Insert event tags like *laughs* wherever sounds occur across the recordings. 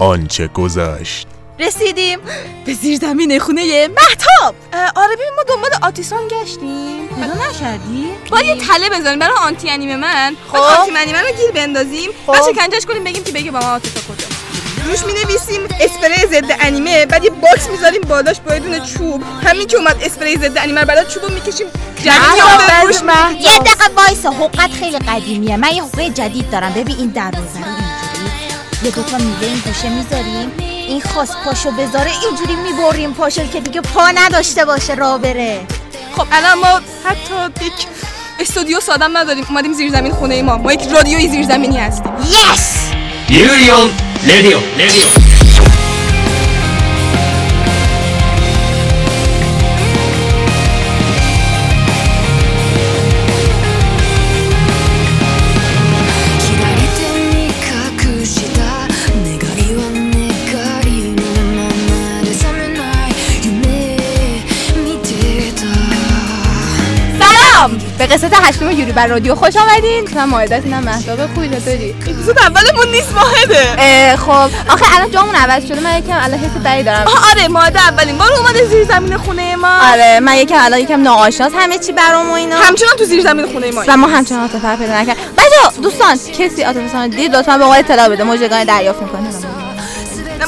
آنچه گذشت. رسیدیم. به زیرزمین خونه مهتاب آره ببین ما دنبال آتیسان گشتیم. پیدا نشدی؟ باید یه تله بزنیم برای آنتی انیمه من. خب. آنتی انیمه رو گیر بندازیم. خب. بعد شکنجهش کنیم بگیم که بگه با ما آتیسا کجا. روش می نویسیم اسپری ضد انیمه بعد یه box می‌ذاریم بالاش با یه دونه چوب. همین که اومد اسپری ضد انیمه رو بعد چوبو می‌کشیم. جدید روش یه دقیقه وایسا حقت خیلی قدیمیه. من یه حقه جدید دارم. ببین این دروازه رو. یه دوتا میوه این گوشه می‌ذاریم. این خواست پاشو بذاره اینجوری می‌بریم پاشو که دیگه پا نداشته باشه را بره. خب الان ما حتی یک استودیو سادم نداریم. اومدیم زیر زمین خونه ما ما یک رادیوی زیر زمینی هستیم. یس yes! لیریون لیدیو قسمت هشتم یوری بر رادیو خوش آمدین. من ماهدت اینم مهتاب خوبی چطوری؟ اپیزود اولمون نیست ماهده. اه، خب. آخه الان جامون عوض شده. من یکم الان حس بدی دارم. آره ماهده اولین بار اومده زیر زمین خونه ما. آره من یکم الان یکم ناآشناس همه چی برام و اینا. همچنان تو زیر زمین خونه ما. و ما همچنان رو پیدا نکرد. بچه دوستان کسی عاطفه سان دید لطفا به ما اطلاع بده. مژدگانی دریافت می‌کنیم.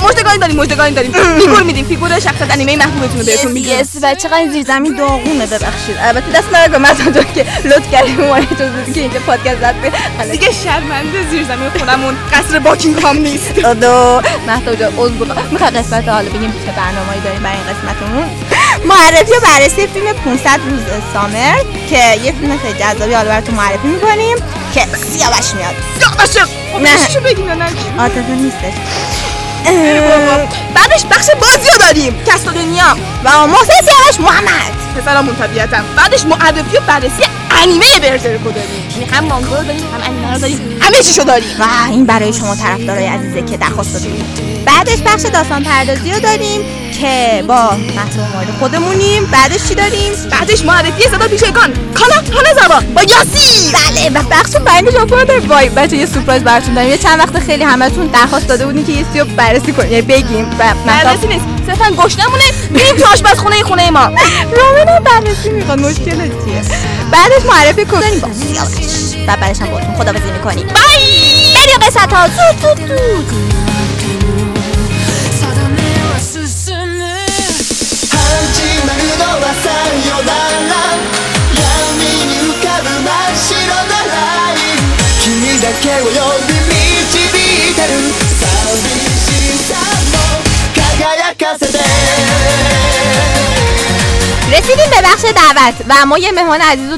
مژدگانی داریم مژدگانی داریم. figure میدیم figure شخصیت انیمه محبوبتون رو بهتون میگیم yes و چقدر زیر زمین داغونه ببخشید. البته دست نداره من تا که لطف کردیم ما اجازه که اینجا پادکست ضبط کنیم. دیگه شرمنده زیر زمین خونمون قصر باکینگهام نیست. دو مهتاب جان عضو. می‌خوای قسمت حالا بگیم چه برنامه‌ای داریم برای این قسمتمون. معرفی و بررسی فیلم 500 روز سامر که یه فیلم خیلی جذابی حالا براتون معرفی می‌کنیم که سیاوش میاد. باشه خب نه. چیشو بگیم نه؟ عاطفه نیستش. بعدش بخش بازی رو داریم. کسب دنیا و محسن سیاوش محمد. پسرمون طبیعتا. بعدش معرفی و بررسی انیمه برزرکو داریم. یعنی هم مانگا رو داریم هم انیمه رو داریم. همه چیشو داریم. و این برای شما طرفدارای عزیزه که درخواست دادیم. بعدش بخش داستان پردازی رو داریم. که با محتوا مورد خودمونیم. بعدش چی داریم؟ بعدش معرفی صدا پیشگان. کالا هانه زبان. با یاسی. بله و بخش پنج ژاپن وای بچه یه سورپرایز براتون داریم. یه چند وقت خیلی همتون درخواست داده بودین که یه رو بررسی کنیم. یعنی بگیم و بررسی نیست. صرفا گشنمونه. میریم تو آشپزخونه خونه ما. رامین هم بررسی می‌خواد مشکل چیه؟ بعدش معرفی کنیم با و بعدش هم باهاتون خداحافظی می‌کنیم بای! بریم قصت ها زود زود زود. けを呼び導いてる寂しさも輝かせて رسیدیم به بخش دعوت و ما یه مهمان عزیز رو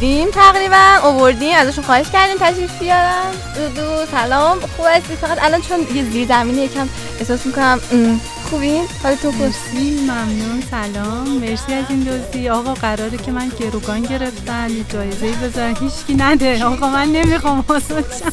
دزدیدیم تقریبا. آوردیم ازشون خواهش کردیم تشریف بیارن. دو سلام. خوب هستی؟ فقط الان چون یه زیر زمینی یکم احساس می‌کنم خوبین؟ حالتون خوب؟ مرسی ممنون سلام. مرسی از این دزدی آقا قراره که من گروگان گرفتن یه جایزه بذارن. هیچکی نده. آقا من نمی‌خوام. شم *laughs*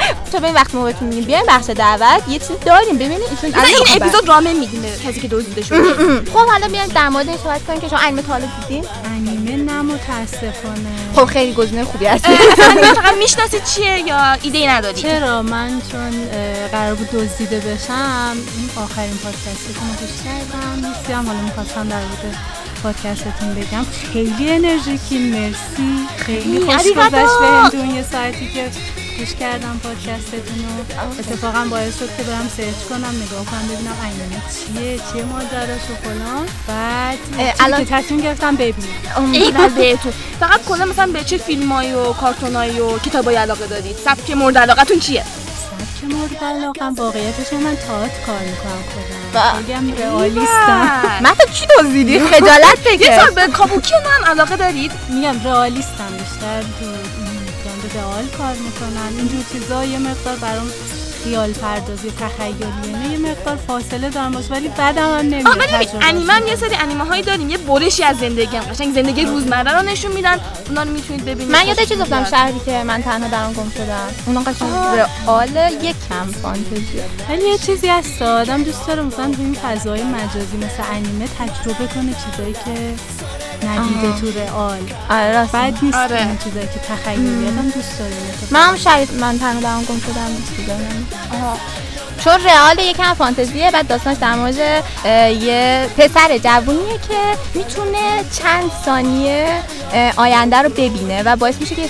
*laughs* تو ببین وقت ما بهتون میگیم بیاین بخش دعوت یه چیز داریم. ببینید ایشون این اپیزود رامه میدیم به کسی که دزدیده شده. خب حالا بیاین در مورد این صحبت کنیم که شما انیمه تا حالا دیدین. انیمه نه متاسفانه خب خیلی گزینه خوبی هست. انیمه فقط می‌شناسی چیه یا ایده ای نداری چرا؟ من چون قرار بود دزدیده بشم این آخرین پادکستتون رو گوش کردم. هم حالا می‌خواستم در مورد پادکستتون بگم. خیلی انرژیکین مرسی. خیلی خوش. گذشت بهم یه ساعتی که گوش کردم پادکستتون رو. اتفاقا باعث شد که برم سرچ کنم نگاه کنم ببینم انیمه چیه چیه ماجراش و فلان. بعد الان- که تصمیم گرفتم ببینم. بهتون. فقط کلا مثلا به چه فیلمایی و کارتونایی و کتابای علاقه دارید؟ سبک مورد علاقتون چیه؟ سبک مورد علاقم واقعیتش من تئاتر کار می‌کنم خودم. خیلی هم رئالیستم. من تو کی دزدیدی؟ *laughs* خجالت یه بکش سال به کابوکی هم علاقه دارید؟ میگم رئالیستم بیشتر. تو ژانر رئال کار می‌کنم اینجور چیزا یه مقدار برام خیال پردازی تخیلی یه مقدار فاصله دارم باش ولی بعدم هم نمیاد انیمه هم یه سری انیمه هایی داریم. یه برشی از زندگی هم قشنگ. زندگی روزمره رو نشون میدن. اونا رو می‌تونید ببینید. من یاد چیز گفتم شهری که من تنها در آن گم شدم. اونا قشنگ رئال یک کم فانتزی. ولی یه چیزی هست آدم دوست داره مثلا تو این فضای مجازی مثل انیمه تجربه کنه چیزایی که ندیده تو رئال. آره راست. بعد نیست آره. این چیزایی که تخیلی. آدم دوست داره من هم شهری من تنها در آن گم شدم چیزا نمی- چون رئال یکم فانتزیه بعد داستانش در مورد یه پسر جوونیه که می‌تونه چند ثانیه آینده رو ببینه و باعث میشه که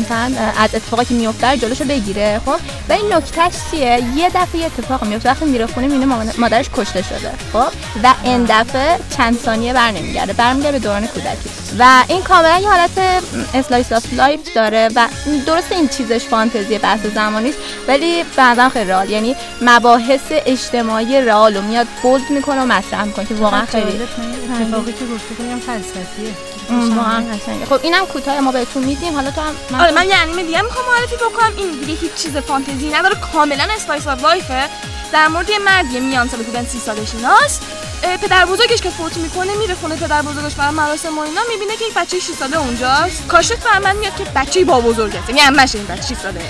مثلا از اتفاقی که میفته جلوشو بگیره خب؟ و این نکتهش چیه؟ یه دفعه یه اتفاق میفته وقتی میره خونه می‌بینه مادرش کشته شده خب؟ و این دفعه چند ثانیه بر نمیگرده برمیگرده به دوران کودکی. و این کاملا یه حالت slice of life داره و درسته این چیزش فانتزی بحث زمانیش ولی نظرم خیلی real. یعنی مباحث اجتماعی real رو میاد bold می‌کنه و مطرح می‌کنه که واقعا خیلی اتفاقی که گفته کنیم فلسفیه. واقعا قشنگه. خب اینم کوتاه ما بهتون میدیم. حالا تو هم آره من یه انیمه دیگه می‌خوام معرفی بکنم. این دیگه هیچ چیز فانتزی نداره. کاملا slice of life ه. در مورد یه مردی میان سال بودن سی سالش ایناست. پدر بزرگش که فوت می‌کنه میره خونه پدر بزرگش برای مراسم و اینا. می‌بینه که یک بچه 6 ساله اونجاست. کاشف بر میاد که بچه با بزرگه. یعنی عمشه این بچه 6 ساله.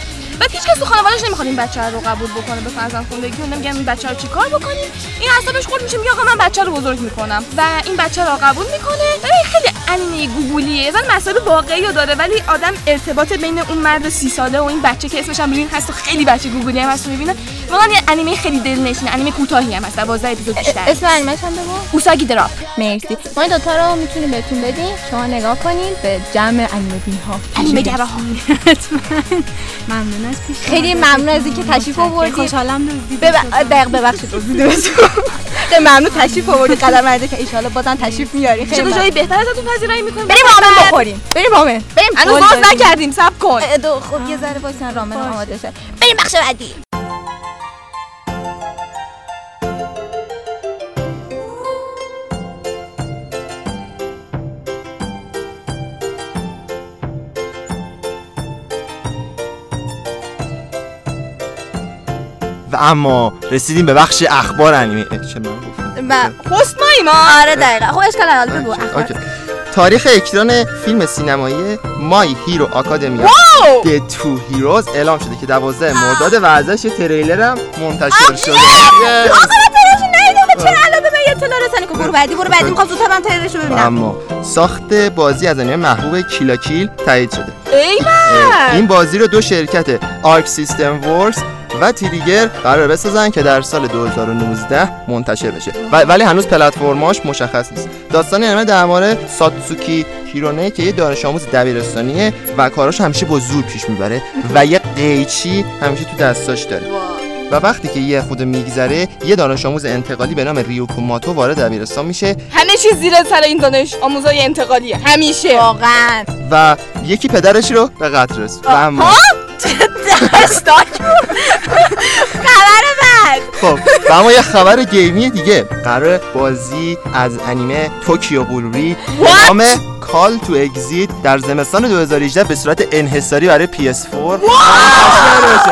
بعد هیچ کس تو خانواده‌اش نمی‌خواد این بچه رو قبول بکنه به فرزند خوندگی. اون میگن این بچه رو چیکار بکنیم؟ این حسابش خورد میشه میگه آقا من بچه رو بزرگ می‌کنم. و این بچه رو قبول می‌کنه. ولی خیلی انیمه گوگلیه یه ذره مسائل واقعی رو داره ولی آدم ارتباط بین اون مرد سی ساله و این بچه که اسمش هم رین هست و خیلی بچه گوگلی هم هست می‌بینه. واقعا یه انیمه خیلی دلنشین انیمه کوتاهی هم هست 12 اپیزود بیشتر. اسم انیمش هم بگو. اوساگی دراپ. مرسی. ما این دوتا رو می‌تونیم بهتون بدیم. شما نگاه کنید به جمع انیمه بین ها انیمه گراها ممنون از پیش خیلی ممنون از اینکه تشریف آوردید خوشحالم ببخشید ممنون تشریف آوردی قدم مرده که ایشالا بازم تشریف میاری. خیلی. جایی بهتر ازتون پذیرایی می‌کنیم؟ بریم رامن بخوریم. بریم رامن بریم. هنوز قول باز. نکردیم. صبر کن. خب یه ذره واسه رامن آماده شه بریم بخش بعدی. اما رسیدیم به بخش اخبار انیمه. چه من گفتم؟ حسنایی ما آره دقیقا. خب اشکال نداره بگو اخبار. okay. تاریخ اکران فیلم سینمایی My Hero Academia The Two Heroes اعلام شده که 12 مرداد و ازش یه تریلر هم منتشر شده ندیدم چرا الان به من اطلاع رسانی برو بعدی برو بعدی می‌خوام زودتر من تریلرش رو و ببینم. اما ساخت بازی از انیمه محبوب Kill la Kill تایید شده. ایول اه، این بازی رو دو شرکت Arc System Works و Trigger قرار بسازن که در سال 2019 منتشر بشه. و- ولی هنوز پلتفرماش مشخص نیست. داستان انیمه در مورد ساتسوکی هیرونه که یه دانش آموز دبیرستانیه و کاراش همیشه با زور پیش می‌بره و یه قیچی همیشه تو دستاش داره. و وقتی که یه خود میگذره یه دانش آموز انتقالی به نام ریوکو ماتو وارد دبیرستان میشه. همه چیز زیر سر این دانش آموزای انتقالیه. همیشه. واقعا. و یکی پدرش رو به قتل رسون و اما خبر بعد. خب و اما یه خبر گیمی دیگه. قرار بازی از انیمه توکیو گلوری به نام کال تو اگزیت در زمستان 2018 به صورت انحصاری برای PS4 منتشر بشه.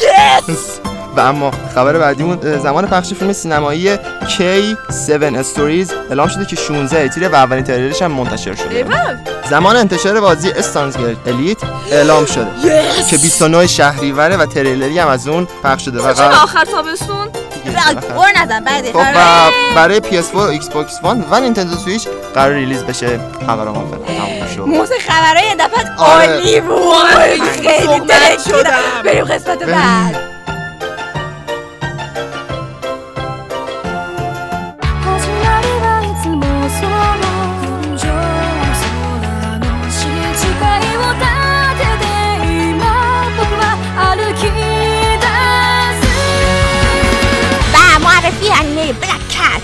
Yes! و اما خبر بعدیمون زمان پخش فیلم سینمایی K7 Stories اعلام شده که 16 تیر و اولین تریلرش هم منتشر شده. زمان انتشار بازی استانز الیت اعلام شده که 29 شهریوره و تریلری هم از اون پخش شده و قرار آخر تابستون؟ بر نزن بعد خب و برای PS4 و Xbox One و نینتندو سویچ قرار ریلیز بشه. خبرام هم فعلا تموم شد. موزه خبرهای این دفعه آره. عالی بود خیلی دلنگیرم بریم قسمت بعد.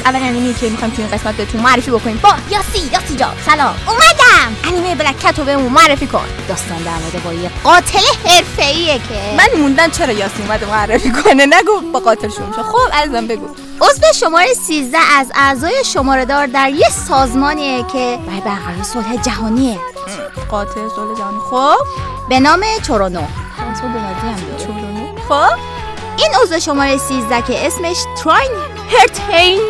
اول انیمه که می‌خوایم توی این قسمت بهتون معرفی بکنیم. با یاسی یاسی جا سلام. اومدم. انیمه بلک کت رو بهمون معرفی کن. داستان در مورد با یه قاتل حرفه‌ایه که. من موندن چرا یاسی اومده معرفی کنه. نگو با قاتل شروع میشه. خب عزیزم بگو. عضو شماره 13 از اعضای شماره دار در یه سازمانیه که برای برقراری صلح جهانیه. قاتل صلح جهانی. خب. به نام چورونو. داره. خب. این عضو شماره 13 که اسمش تراین هرتین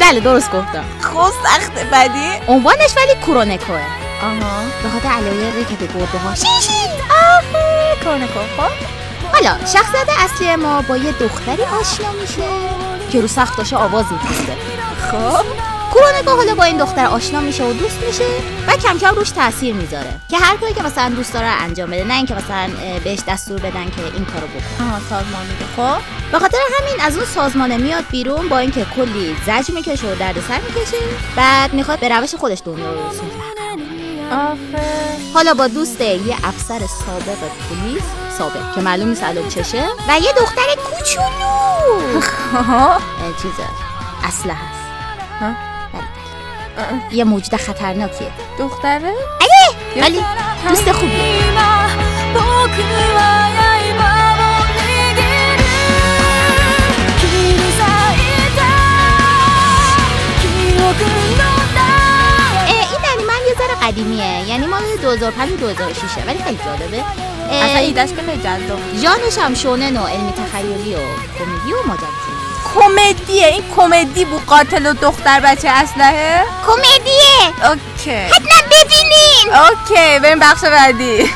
بله درست گفتم. خب سخته بعدی عنوانش ولی کورونکوه. آها. به خاطر علایقی که به گربه ها آخه کرونکو خب. حالا شخصیت اصلی ما با یه دختری آشنا میشه که رو سخت داشته آواز میفرسته خب. کورونکو حالا با این دختر آشنا میشه و دوست میشه و کم کم روش تاثیر می‌ذاره. که هر کاری که مثلا دوست داره انجام بده نه اینکه مثلا بهش دستور بدن که این کارو بکن آها سازمان میده خب؟ به خاطر همین از اون سازمانه میاد بیرون با اینکه کلی زج می‌کشه و دردسر می‌کشه بعد می‌خواد به روش خودش دنیا رو حالا با دوست یه افسر سابق پلیس سابق که معلوم نیست الان چشه و یه دختر کوچولو. *laughs* چیزه. اسلحه هست ها؟ یه موجود خطرناکیه. دختره؟ علی ولی دوست خوبیه قدیمیه. یعنی مال 2005 2006 ولی خیلی جالبه. اصلا ایدش که خیلی جذاب. ژانرش هم شونن و علمی تخیلی و کمدی و ماجراجویی کمدیه. این کمدی بود قاتل و دختر بچه اسلحه. کمدیه. اوکی. حتما ببینین. اوکی بریم بخش بعدی.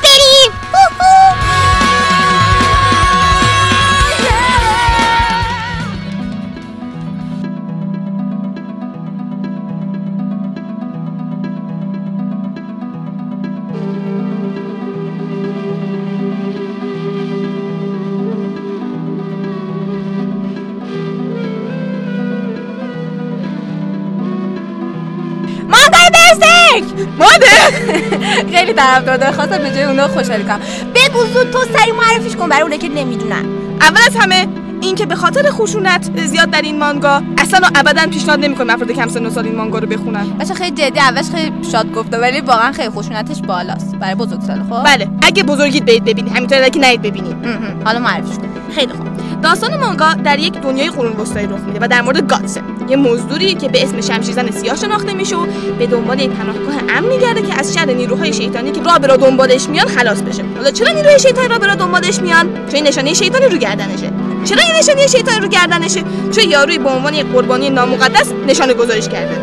خیلی طرفدار داره خواستم به جای اونا خوشحالی کنم. بگو زود تو سری معرفیش کن برای اونه که نمی‌دونن. اول از همه اینکه به خاطر خشونت زیاد در این مانگا اصلا و ابدا پیشنهاد نمی‌کنم افراد کم سن و سال این مانگا رو بخونن. بچه خیلی جدی اولش خیلی شاد گفته ولی واقعا خیلی خشونتش بالاست. برای بزرگسال خب؟ بله. اگه بزرگید برید ببینید همینطور که نید ببینید. حالا معرفیش کن. خیلی خوب. داستان مانگا در یک دنیای قرون وسطایی رخ میده و در مورد گاتسه یه مزدوری که به اسم شمشیرزن سیاه شناخته میشه و به دنبال یک پناهگاه امن میگرده که از شر نیروهای شیطانی که راه برا دنبالش میان خلاص بشه. حالا چرا نیروهای شیطانی راه برا دنبالش میان؟ چون نشانه شیطانی رو گردنشه؟ چرا این نشانه شیطانی رو گردنشه؟ چون یاروی به عنوان یک قربانی نامقدس نشانه گذاریش کرده؟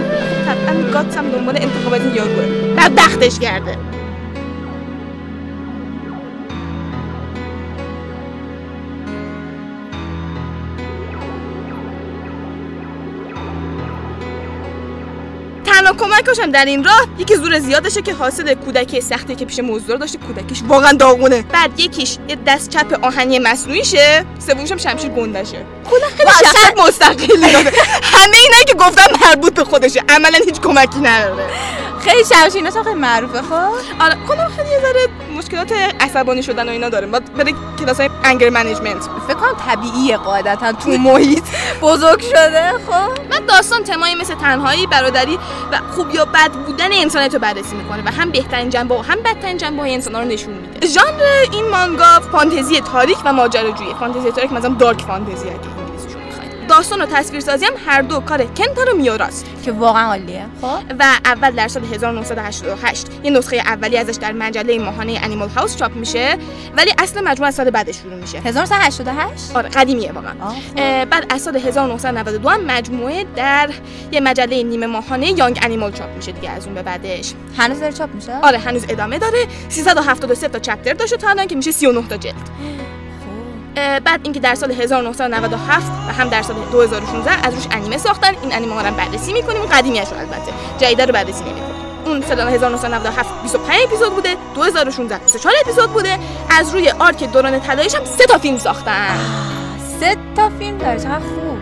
طبعا گاتس هم دنبال انتخاب از این یاروه بدبختش کرده کمکش هم در این راه یکی زور زیادشه که حاصل کودکی سختی که پیش مزدور داشته. کودکیش واقعا داغونه. بعد یکیش یه دست چپ آهنی مصنوعیشه. سومیش هم شمشیر گندشه. کلا خیلی شخصیت مستقلی داره. *laughs* همه اینا که گفتم مربوط به خودشه. عملا هیچ کمکی نداره. خیلی شمشیناش هم خیلی معروفه خب؟ آره کلا خیلی یه ذره مشکلات عصبانی شدن و اینا داره باید بره کلاس های انگر منیجمنت فکر کنم طبیعیه قاعدتا تو محیط. *laughs* بزرگ شده خب؟ من داستان تمایی مثل تنهایی برادری و خوب یا بد بودن انسانیت رو بررسی می‌کنه و هم بهترین جنبه و هم بدترین جنبه های انسان رو نشون میده. ژانر این مانگا فانتزی تاریک و ماجراجویی فانتزی تاریک مثلا دارک فانتزی می‌خواید داستان و تصویرسازی هم هر دو کار کنتارو میوراست که واقعا عالیه. خب؟ و اول در سال 1988 یه نسخه اولی ازش در مجله ماهانه انیمال هاوس چاپ میشه ولی اصل مجموعه از سال بعدش شروع میشه. 1988 آره قدیمیه واقعا. خب. بعد از سال 1992 هم مجموعه در یه مجله نیمه ماهانه یانگ انیمال چاپ میشه دیگه از اون به بعدش. هنوز داره چاپ میشه؟ آره هنوز ادامه داره. 373 تا چپتر داشته تا الان که میشه 39 تا جلد. *gasps* بعد اینکه در سال 1997 و هم در سال 2016 از روش انیمه ساختن. این انیمه ها رو بررسی می‌کنیم اون قدیمیش رو البته جدیده رو بررسی نمی‌کنیم. اون سال 1997 25 اپیزود بوده 2016 24 اپیزود بوده. از روی آرک دوران طلاییش هم سه تا فیلم ساختن. سه تا فیلم داره خوب؟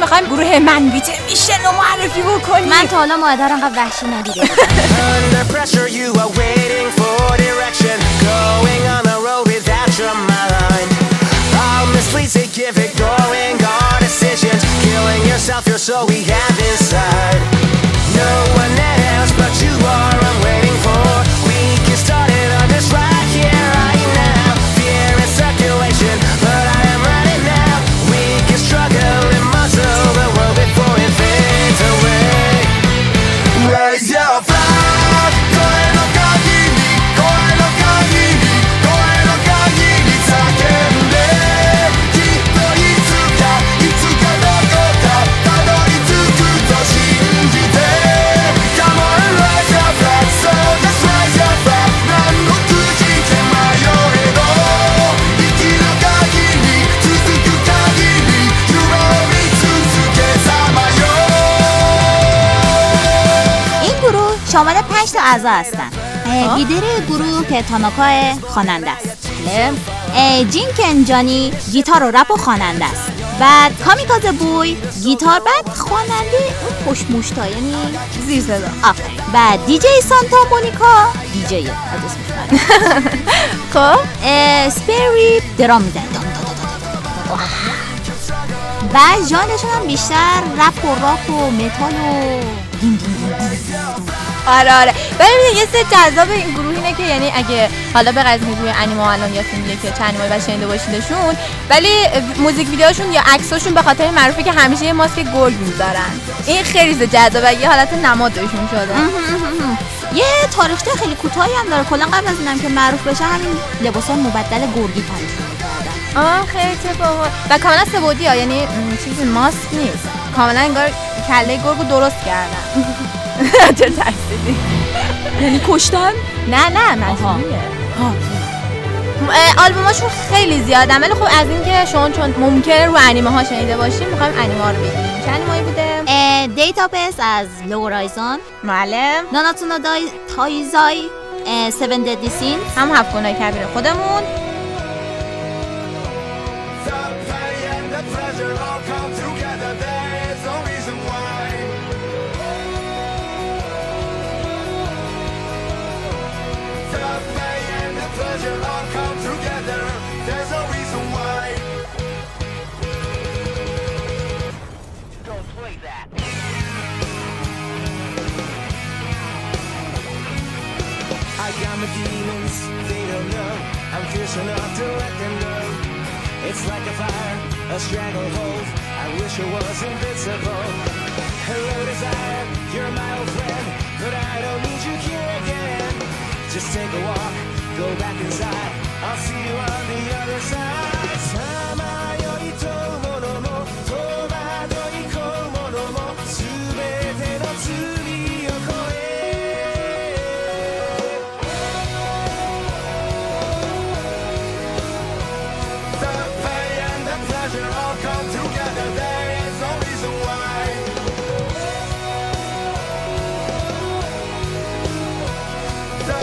می‌خوایم گروه من بیته میشن رو معرفی بکنیم من تا حالا مادر انقدر وحشی ندیده اعضا هستن. لیدر گروه که تاناکا خواننده است. بله. Jean-Ken Johnny گیتار و رپ و خواننده است. بعد Kamikaze Boy گیتار بعد خواننده اون پشت مشتا یعنی زیر صدا. بعد DJ Santa Monica DJ از اسمش معلومه. خب؟ Spear Rib درام می‌زنه. درام. و ژانرشون هم بیشتر رپ و راک و متال و آره آره. ولی یه سه جذاب این گروه اینه که یعنی اگه حالا به قضیه توی انیما الان یادتون میاد که چند بعد شنیده باشیدشون ولی موزیک ویدیوشون یا عکساشون به خاطر معروفه که همیشه یه ماسک گرگ می‌ذارن. این خیلی جذابه یه حالت نمادشون شده. یه تاریخچه خیلی کوتاهی هم داره. کلا قبل از اینم که معروف بشه همین لباسای مبدل گرگی می‌کردن آه خیلی چه باحال و کاملا سبودی ها یعنی چیزی ماسک نیست. کاملا انگار کله گرگو درست کردن. *laughs* *laughs* چه ترسیدی؟ یعنی کشتن؟ نه نه منظوریه آلبوماشون خیلی زیادن ولی خب از اینکه شما چون ممکنه رو انیمه ها شنیده باشیم می‌خوایم انیمه ها رو بگیم. چه انیمه‌ای بوده؟ دیتابیس از لورایزون معلم. ناناتونا دای تایزای 7 ددی سین هم هفت گناه کبیر خودمون. Fierce enough to let them know. It's like a fire, a stranglehold. I wish I was invincible. Hello, desire, you're my old friend, but I don't need you here again. Just take a walk, go back inside. I'll see you on the other side.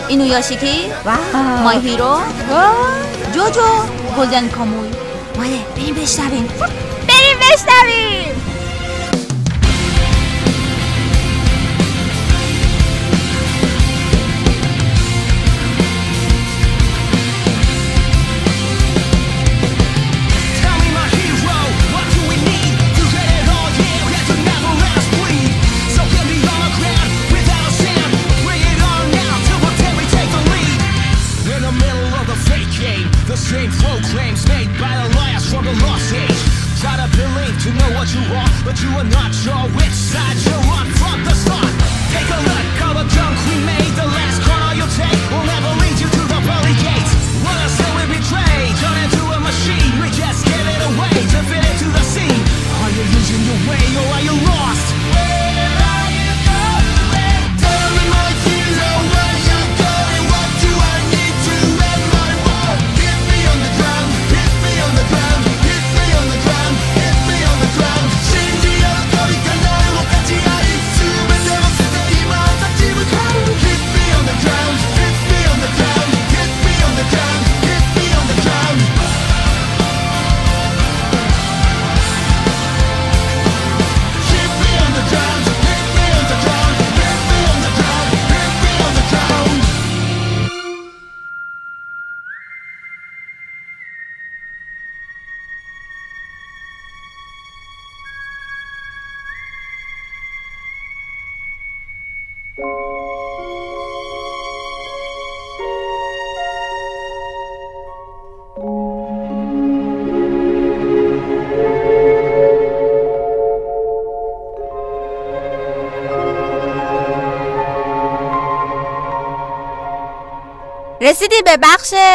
اینو یاشیکی مای هیرو جوجو گلدن کاموی ماله بریم بشنویم بریم بشنویم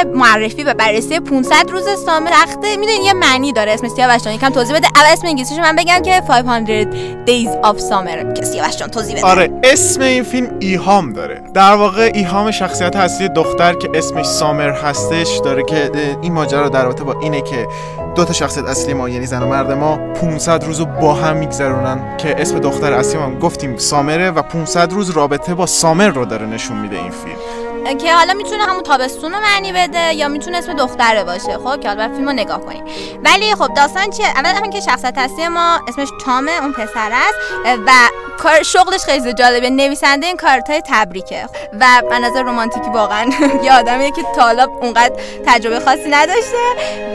معرفی و بررسی 500 روز سامر رخته. می‌دونی یه معنی داره اسم سیاوش جان. یکم توضیح بده. اول اسم انگلیسیشو من بگم که 500 days of summer. که سیاوش جان توضیح بده. آره اسم این فیلم ایهام داره. در واقع ایهام شخصیت اصلی دختر که اسمش سامر هستش داره که این ماجرا در رابطه با اینه که دو تا شخصیت اصلی ما یعنی زن و مرد ما 500 روز رو با هم میگذرونن که اسم دختر اصلی ما گفتیم سامره و 500 روز رابطه با سامر رو داره نشون میده این فیلم. که حالا می‌تونه همون تابستون رو معنی بده یا می‌تونه اسم دختره باشه. خب که حالا فیلم رو نگاه کنیم. ولی خب داستان چیه؟ اول هم که شخصیت اصلی ما اسمش تامه اون پسر است و کار شغلش خیلی جالبه. نویسنده این کارتای تبریکه. و به نظر رمانتیکی واقعا *laughs* یه آدمیه که تا حالا اونقدر تجربه خاصی نداشته.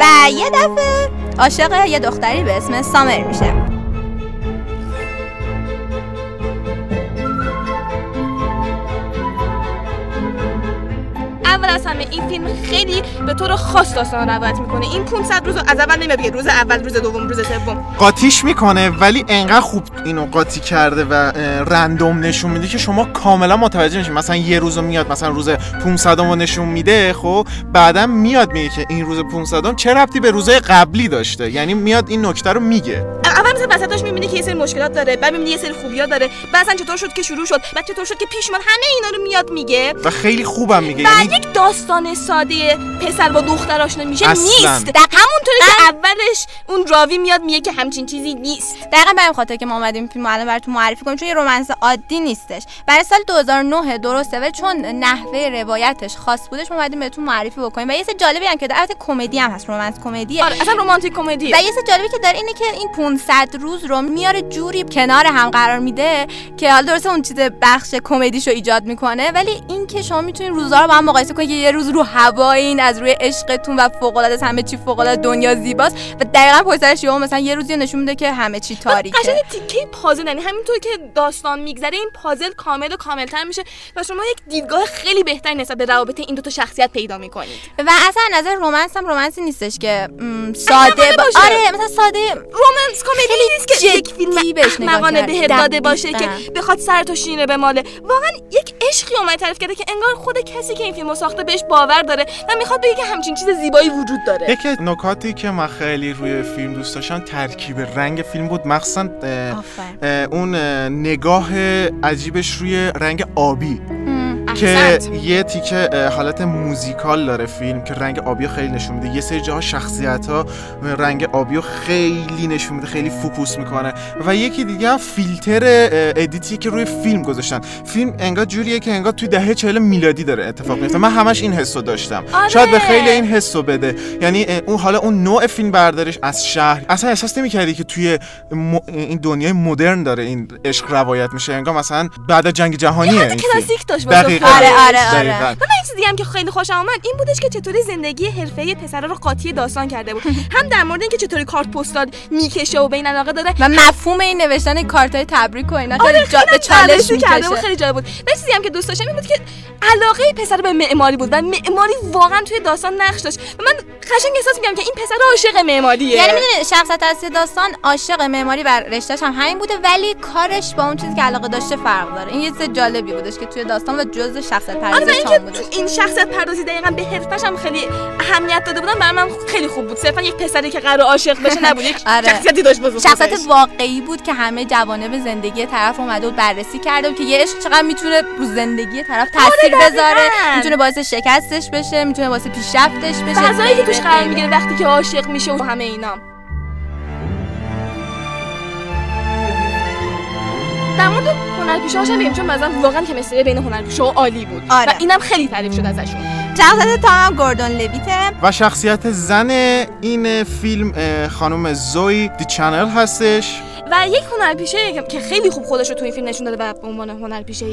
و یه دفعه عاشق یه دختری به اسم سامر میشه. اول از همه این فیلم خیلی به طور خاص داستان رو روایت می‌کنه. این 500 روز رو از اول نمیاد بگه روز اول روز دوم روز سوم. قاطیش می‌کنه ولی انقدر خوب اینو قاطی کرده و رندوم نشون میده که شما کاملا متوجه میشین مثلا یه روزو میاد مثلا روز 500 رو نشون میده خب بعدا میاد میگه که این روز 500 چه ربطی به روزهای قبلی داشته؟ یعنی میاد این نکته رو میگه. اول مثلا وسطاش می‌بینی که یه سری مشکلات داره بعد می‌بینی یه سری خوبی‌ها داره بعد چطور شد که شروع شد بعد چطور شد که پیش اومد همه اینا رو میاد میگه. و خیلی خوبم میگه. یعنی یک داستان ساده پسر با دختر آشنا میشه اصلاً. نیست. در همونطوری که اولش اون راوی میاد میگه که همچین چیزی نیست. دقیقا به این خاطر که ما اومدیم فیلم الان براتون معرفی کنیم چون یه رومنس عادی نیستش. برای سال 2009 درسته ولی چون نحوه روایتش خاص بودش ما اومدیم بهتون معرفی بکنیم. و یه سری جالبی هم که البته کمدی هم هست رومنس کمدیه. آره اصلا رمانتیک کمدی. و یه سری جالبی که داره اینه که این 500 روز رو میاره جوری کنار هم قرار میده که حالا درسته اون چیز بخش کمدیشو ایجاد می‌کنه ولی این که شما می‌تونین روزا رو با هم مقایسه کنید که یه روز رو هوایین از روی عشقتون و فوق العاده همه چی فوق العاده دنیا زیباست. و دقیقاً پشت سرش یهو مثلا یه روزی نشون میده که همه چی تاریکه. قشنگ تیکه پازل یعنی همینطور که داستان میگذره این پازل کامل و کاملتر میشه و شما یک دیدگاه خیلی بهتری نسبت به روابط این دو تا شخصیت پیدا می‌کنید. و اصلا از نظر رومنس هم رومنسی نیستش که ساده با... آره مثلا ساده رومنس کمدی نیست که یک فیلم بهش نگاه. بهت داده باشه. که بخواد سر تو شینه به ماله واقعا یک عشقی اومد تعریف کرده که انگار خود کسی که این فیلمو ساخته بهش باور داره و می‌خواد بگه که همچین چیز زیبایی وجود داره. یکی از نکاتی که من خیلی روی فیلم دوست داشتم ترکیب رنگ فیلم بود. مخصوصا اون اه، نگاه عجیبش روی رنگ آبی. که. یه تیکه حالت موزیکال داره فیلم که رنگ آبی خیلی نشون میده یه سری جاها شخصیت ها رنگ آبی رو خیلی نشون میده خیلی focus می‌کنه و یکی دیگه فیلتر edit ی که روی فیلم گذاشتن فیلم انگار جوریه که انگار توی دهه 40 میلادی داره اتفاق میفته من همش این حسو داشتم آره. شاید به خیلی این حسو بده یعنی اون حالا اون نوع فیلم برداریش از شهر اصلا احساس نمی‌کردی که توی م- این دنیای مدرن داره این عشق روایت میشه انگار مثلا بعد از جنگ جهانیه این. کلاسیک داشت دقیقاً. آره، آره، آره. دقیقاً. و من این چیز دیگه هم که خیلی خوشم آمد این بودش که چطوری زندگی حرفه‌ای پسرا رو قاطی داستان کرده بود. *laughs* هم در مورد اینکه چطوری کارت پستال می‌کشه و بین علاقه داره. و مفهوم این نوشتن کارتای تبریک و اینا خیلی آره جا... به خیلی چالش بررسی کرده بود خیلی جالب بود. و چیزی هم که دوست داشتم این بود که علاقه پسر به معماری بود و معماری واقعا توی داستان نقش داشت. و من قشنگ احساس می‌کردم که این پسر عاشق معماریه. یعنی می‌دونی شخصیت اصلی داستان عاشق معماری و رشتهش هم همین بوده ولی کارش با اون چیزی که علاقه داشته فرق داره. این یه چیز جالبی بودش که توی داستان و جزء شخصیت آره و پردازی بودش تو این شخصیت پردازی دقیقا به حرفش هم خیلی اهمیت داده بودن برای من خیلی خوب بود صرفا یک پسری که قرار عاشق بشه نبود یک *laughs* آره. شخصیتی داشت بزرگ شخصیت واقعی بود که همه جوانب زندگی طرف اومده بود بررسی کرده بود که یه عشق چقدر می‌تونه رو زندگی طرف تاثیر دقیقاً. بذاره می‌تونه باعث شکستش بشه می‌تونه باعث پیشرفتش بشه فضایی که توش قرار. می‌گیره وقتی که عاشق میشه و همه اینا در مورد هنرپیشه‌هاش هم بگیم چون مثلا واقعا کمیستری بین هنرپیشه‌ها عالی بود. آره. و اینم خیلی تعریف شد ازشون. شخصیت تام هم گوردون لویته. و شخصیت زن این فیلم خانم زوی دی چنل هستش. و یک هنرپیشه که- که خیلی خوب خودش رو توی این فیلم نشون داده و به عنوان هنرپیشه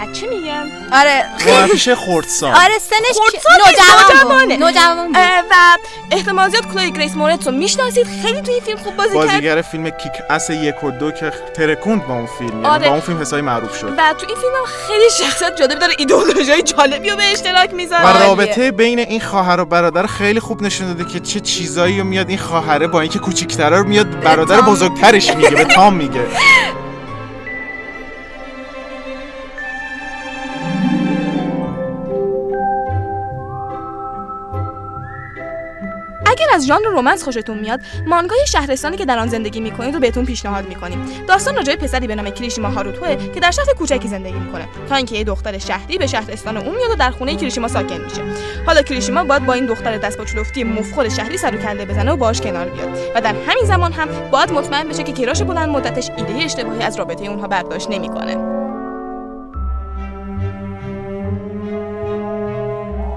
بچه میگن آره. هنرپیشه خردسال. آره سنش خردسال نوجوان و احتمال زیاد کلوی گریس مورتس رو می‌شناسید. خیلی توی این فیلم خوب بازی کرد. بازیگر فیلم Kick-Ass یک و دو که ترکوند با اون فیلم یعنی آره. با اون فیلم حسابی معروف شد. و تو این فیلم هم خیلی شخصیت جالبی داره. ایدئولوژی جالبی رو به اشتراک و می‌ذاره رابطه بین این خواهر و برادر خیلی خوب نشون داده که چه چیزایی رو میاد این خواهره با اینکه کوچیک‌تره رو میاد برادر. بزرگترش میگه به تام میگه. از ژانر رمانس خوشتون میاد مانگای شهرستانی که در آن زندگی می‌کنید رو بهتون پیشنهاد می‌کنیم. داستان راجع پسری به نام کریشیما هاروتوه که در شهر کوچکی زندگی می‌کنه. تا اینکه یه دختر شهری به شهرستان اون میاد و در خونه کریشیما ساکن میشه. حالا کریشیما باید با این دختر دست با چلفتی مفخور شهری سر و کله بزنه و باهاش کنار بیاد. و در همین زمان هم باید مطمئن بشه که کراش بلند مدتش ایده اشتباهی از رابطه اونها برداشت نمی‌کنه.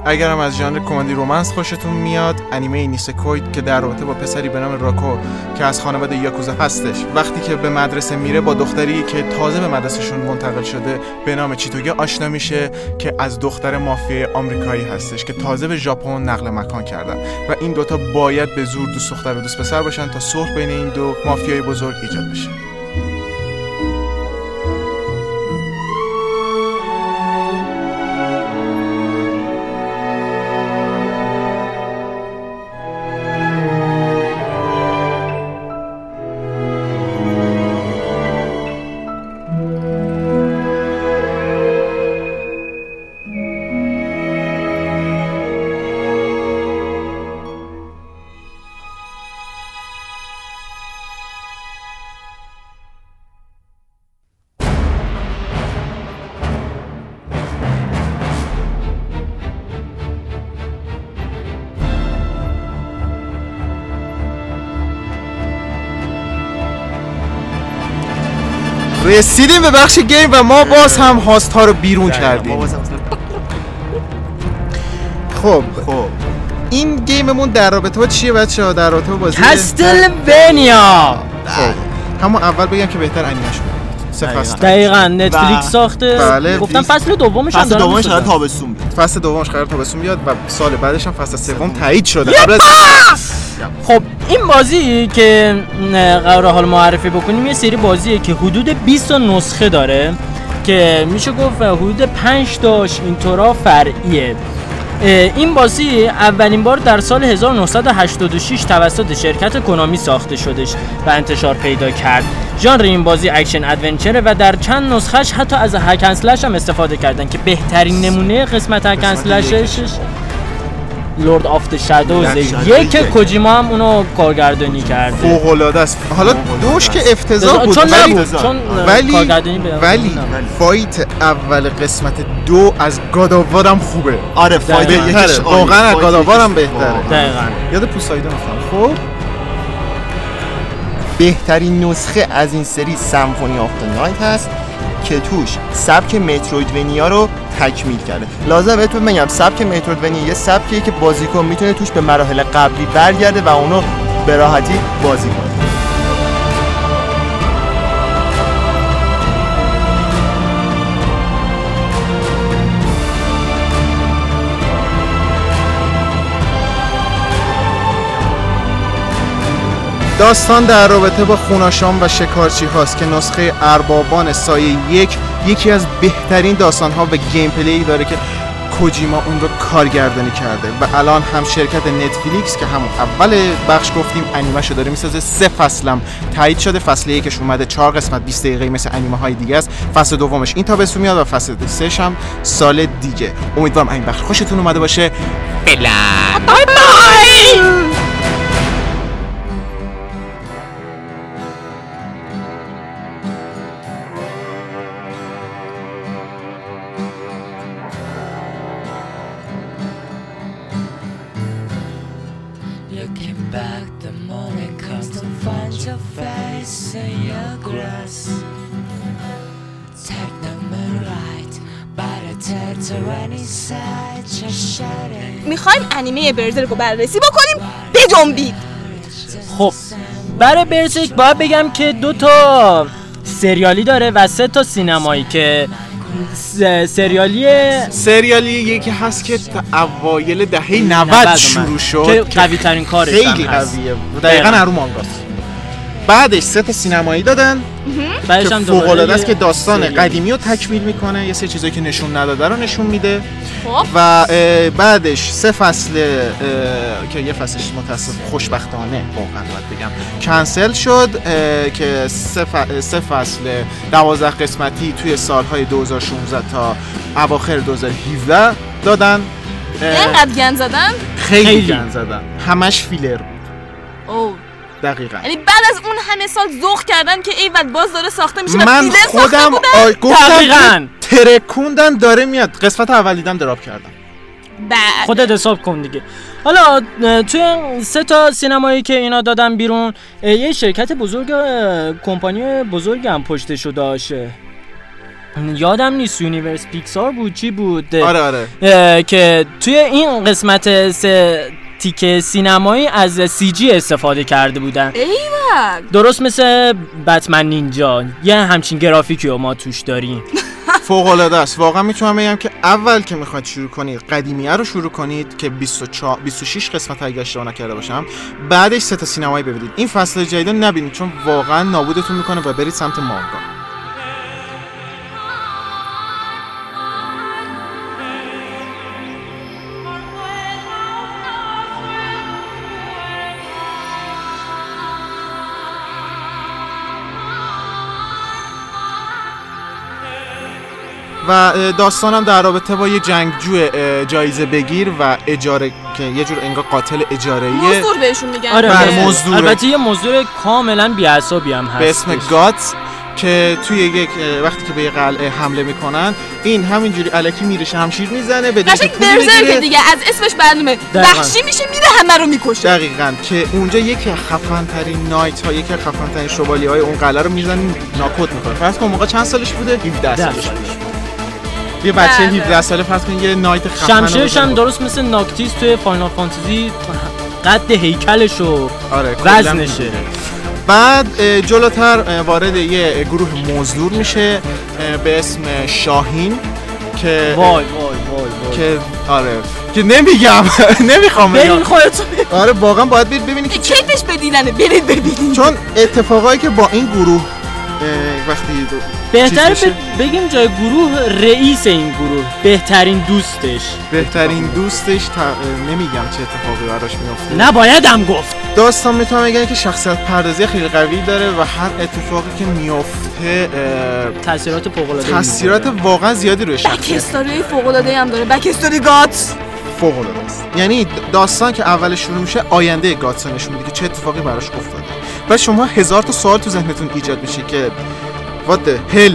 اگرم از ژانر کمدی رومنس خوشتون میاد انیمه نیسکوید که در رابطه با پسری به نام راکو که از خانواده یاکوزا هستش وقتی که به مدرسه میره با دختری که تازه به مدرسهشون منتقل شده به نام چیتوگه آشنا میشه که از دختر مافیای آمریکایی هستش که تازه به ژاپن نقل مکان کردن. و این دوتا باید به زور دوست دختر و دوست پسر باشن تا صلح بین این دو مافیای بزرگ ایجاد بشه. رسیدیم به بخش game و ما باز هم host ها رو بیرون کردیم. خب خب. این game مون در رابطه با چیه بچه ها؟ در رابطه با بازی Castlevania خب همون اول بگم که بهتر انیمش فصل. دقیقا نتفلیکس ساخته. بله. گفتم فصل دومش هم فصل دومش. قرار تابستون بیاد فصل دومش قرار تابستون بیاد و سال بعدش هم فصل سوم تایید شده. قبل از خب این بازی که قرار حال معرفی بکنیم یه سری بازیه که حدود 20 تا نسخه داره که میشه گفت حدود 5 تاش اینطورا فرعیه. این بازی اولین بار در سال 1986 توسط شرکت کنامی ساخته شدش و انتشار پیدا کرد. ژانر این بازی action adventure ه و در چند نسخهش حتی از hack and slash هم استفاده کردن که بهترین نمونه قسمت hack and slash ش Lords of Shadow یک. کوجیما هم اونو کارگردانی کرده فوق العاده است حالا دوش که. افتضاح بود چون ولی نبود چون ولی ولی. fight اول قسمت دو از God of War هم خوبه آره fight. یکیش بهتره عالیه. واقعا از هم بهتره. دقیقاً یاد پوسایدون افتادم خب بهترین نسخه از این سری Symphony of the Night هست که توش سبک Metroidvania رو تکمیل کرده. لازم بهتون بگم سبک مترویدونیا یه سبکیه که بازیکن می‌تونه توش به مراحل قبلی برگرده و اونو به راحتی بازی کنه. داستان در رابطه با خوناشام و شکارچی هاست که نسخه اربابان سایه یک یکی از بهترین داستان ها و gameplay داره که کوجیما اون رو کارگردانی کرده. و الان هم شرکت نتفلیکس که همون اول بخش گفتیم انیمه داره می‌سازه. سه فصلم تایید شده. فصل یکش اومده چهار قسمت 20 دقیقه مثل انیمه های دیگه است. فصل دومش این تابستون میاد و فصل سهش هم سال دیگه. امیدوارم این بخش خوشتون اومده باشه. Looking انیمه برزرک رو بررسی بکنیم بجنبید خب برای برزیک باید بگم که دو تا سریالی داره و سه تا سینمایی که س- سریالی سریالی یکی هست که اوایل دهه 90 90 شروع. شد که قوی ترین کارش خیلی. قویه دقیقا. ارو مانگاست بعدش سه تا سینمایی دادن بعدش که هم فوق العاده است که داستان. قدیمی رو تکمیل می‌کنه یه سری چیزایی که نشون نداده رو نشون میده. خب. و بعدش سه فصل که یه فصلش متاسف خوشبختانه واقعا باید بگم کنسل شد که سه, ف- سه فصل دوازده قسمتی توی سالهای 2016 تا اواخر 2017 دادن. اینقدر گند زدن؟ خیلی خیلی. گند زدن. همش فیلر بود. او دقیقا. یعنی بعد از اون همه سال ذوق کردن که ایول باز داره ساخته میشه و من خودم آی گفتم دقیقاً. ترکوندن داره میاد. قسمت اول دیدم drop کردم. بعد. خودت حساب کن دیگه. حالا توی این سه تا سینمایی که اینا دادن بیرون یه شرکت بزرگ کمپانی بزرگ هم پشتشو داشته. یادم نیست یونیورسال پیکسار بود چی بود؟ آره آره. که توی این قسمت سه تیکه سینمایی از CG استفاده کرده بودن. ایول درست مثل بتمن نینجا. یه همچین گرافیکی رو ما توش داریم. *laughs* فوق العاده است. واقعا می‌تونم بگم که اول که می‌خواید شروع کنید قدیمیه رو شروع کنید که 24 26 قسمت اگه اشتباه نکرده باشم بعدش سه تا سینمایی ببینید. این فصل جدید نبینید چون واقعا نابودتون می‌کنه و برید سمت مانگا و داستانم در رابطه با یه جنگجو جایزه بگیر و اجاره که یه جور انگار قاتل اجاره مزدور بهشون میگن. آره مزدور. البته یه مزدور کاملا بی‌عصابی هم هست. به اسم گات که توی یک وقتی که به یه قلعه حمله می‌کنن این همینجوری الکی میره شمشیر می‌زنه بدون قشنگ که. دیگه از اسمش معلومه. دقیقاً. وحشی میشه میره همه رو می‌کشه. دقیقا. که اونجا یکی خفن ترین نایت ها یکی خفن ترین شوالی های اون قلعه رو می‌زنن ناکوت می‌کنه. فرض کن موقع چند سالش بوده؟ 17 سالش بوده. یه بچه بله. 17 ساله فرض کن یه نایت خفن شمشیرش هم. درست مثل ناکتیس توی فاینال فانتزی قد هیکلش و آره وزنشه. بعد جلوتر وارد یه گروه مزدور میشه به اسم شاهین که وای وای وای وای. که آره که نمیگم *laughs* نمی‌خوام برین بگم. خودتون. آره واقعا باید برید ببینید که کیفش بدیلنه؟ برید ببینید. چون اتفاقایی که با این گروه وقتی بهتر بگیم جای گروه رئیس این گروه بهترین دوستش. بهترین دوستش تا... اه، نمیگم چه اتفاقی براش میفته نبایدم گفت. داستان می‌تونم بگم که شخصیت پردازی خیلی قوی داره و هر اتفاقی که میفته تاثیرات فوق العاده تاثیرات واقعا زیادی روی بک شخصیت استوری فوق العاده هم داره. بک استوری گات فوق العاده است. یعنی داستان که اول شروع میشه آینده گاتسا نشون میده که چه اتفاقی براش افتاده. و شما هزار تا سوال تو ذهنتون ایجاد میشه که what hell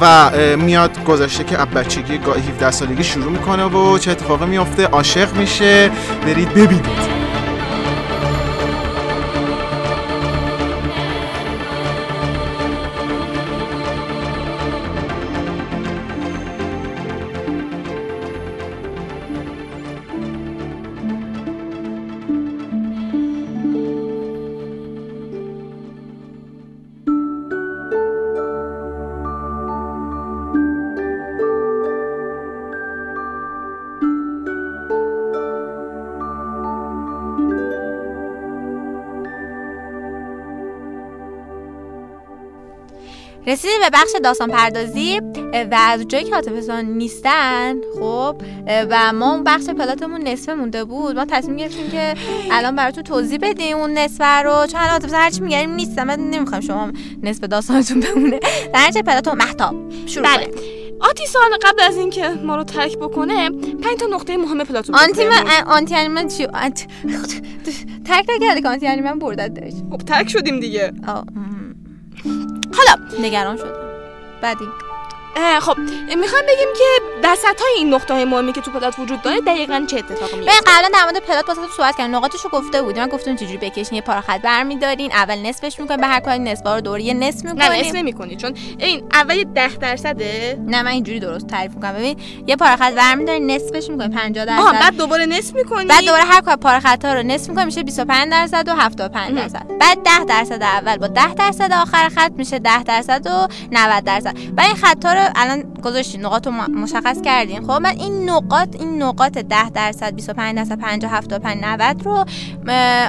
و میاد گذشته که از بچگی گا- 17 سالگی شروع می‌کنه و چه اتفاقی میفته عاشق میشه برید ببینید. رسیدیم به بخش داستان پردازی و از جایی که عاطفه نیستن خب و ما اون بخش پلاتمون نصفه مونده بود. ما تصمیم گرفتیم که الان براتون توضیح بدیم اون نصفه رو. چون الان عاطفه هرچی میگیم نیستم من نمی‌خوام شما نصف داستانتون بمونه. در نتیجه پلاتون محتاب. شروع بله. کنیم. آتی سال قبل از اینکه ما رو ترک بکنه پنج تا نقطه مهم پلاتون آنتی من. آنتی انیمن چی؟ آنتی تک نکرده که آنتی انیمن بردت داشت. خب ترک شدیم دیگه. آه، نگران شدم. بعدی. خب می‌خوام بگیم که وسط های این نقطه های مهمی که تو پلات وجود داره دقیقا چه اتفاقی ببین میفته قبلا در مورد پلات واسه صحبت کردم. نقاطشو گفته بودیم من گفتم چجوری بکشین یه پارا خط برمیدارین اول نصفش می‌کنین به هر کاری نصفا رو دوره یه نصف نه نصف می‌کنین نمی‌کنی چون این اول یه ده درصده نه من اینجوری درست تعریف می‌کنم. ببین یه پارا خط برمیدارین نصفش می‌کنین 50 درصد. بعد دوباره نصف می‌کنی؟ بعد دوباره هر کار پارا خطا رو نصف می‌کنین میشه 25 درصد و 75 درصد. بعد 10 درصد اول با 10 درصد آخر خط میشه 10 درصد و 90 درصد. و این خطا رو الان گذاشتین نقاط رو مشخص کردین خب من این نقاط این نقاط 10 درصد 25 درصد 50 75 90 رو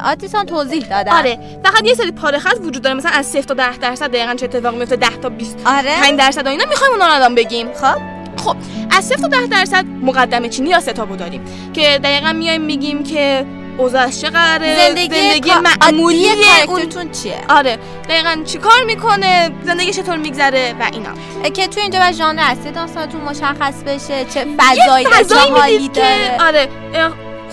آتیسان توضیح دادم آره فقط یه سری پاره خط وجود داره. مثلا از 0 تا 10 درصد دقیقاً چه اتفاقی میفته؟ 10 تا 20 آره. 5 درصد و اینا می‌خوایم اونا رو الان بگیم. خب. خب از 0 تا 10 درصد مقدمه چینی یا ستابو داریم که دقیقا میایم میگیم که اوضاعش قراره؟ زندگی, زندگی معمولی کارکترتون چیه؟ آره. دقیقا چی کار می‌کنه؟ زندگی چطور میگذره؟ و اینا. که تو اینجا باید ژانر اصلی داستانتون مشخص بشه چه فضایی داره حالی می‌دید که داره. آره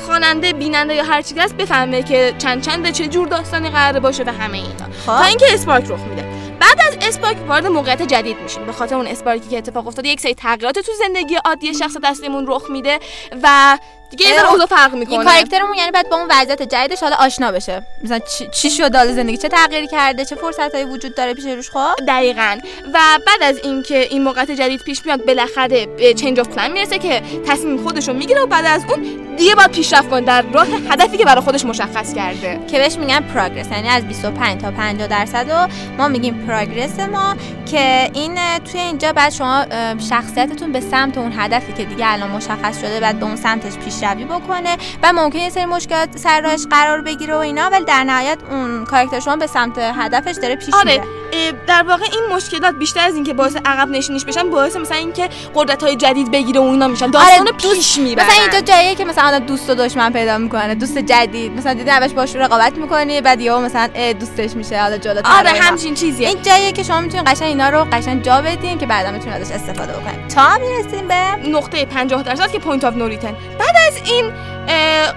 خواننده بیننده یا هر چی که هست بفهمه که چند چنده چه جور داستانی قراره باشه و همه اینا. تا اینکه اسپارک رخ میده. بعد از اسپارک وارد موقعیت جدید میشیم. به خاطر اون اسپارکی که اتفاق افتاده یک سری تغییرات تو زندگی عادی شخص اصلیمون رخ میده و دیگه یه ذره اوضاع فرق این می‌کنه کاراکترمون یعنی باید با اون وضعیت جدیدش حالا آشنا بشه. مثلا چی, چی حالا زندگی؟ چه تغییری کرده؟ چه فرصتایی وجود داره پیش روش؟ خب؟ دقیقا. و بعد از اینکه این موقعیت جدید پیش میاد بالاخره به چنج اف پلان می‌رسه که تصمیم خودش رو می‌گیره و بعد از اون دیگه باید پیشرفت کنه. در راه هدفی که برای خودش مشخص کرده. که بهش میگن پروگرس یعنی از 25 تا 50 درصد و ما میگیم پروگرس ما. که این توی اینجا بعد شما شخصیتتون به سمت اون هدفی که دیگه الان مشخص شده بعد به اون سمتش پیشروی بکنه و ممکنه یه سری مشکلات سر راهش قرار بگیره و اینا ولی در نهایت اون کاراکتر شما به سمت هدفش داره پیش آره میره. در واقع این مشکلات بیشتر از اینکه باعث عقب نشینیش بشن باعث مثلا اینکه قدرت های جدید بگیره و اینا میشن. داستان آره، پیش می‌برن. مثلا اینجا جاییه که مثلا آدم دوست و دشمن پیدا می‌کنه دوست جدید. مثلا دیدی اولش باش رقابت می‌کنی بعد یهو مثلا دوستش میشه حالا جلوتر آره. همچین چیزیه. این جاییه که شما می‌تونید قشنگ اینا رو قشنگ جا بدین که بعدا می‌تونید ازش استفاده بکنید تا می‌رسیم به نقطه 50 درصد که point of no return بعد از این اه،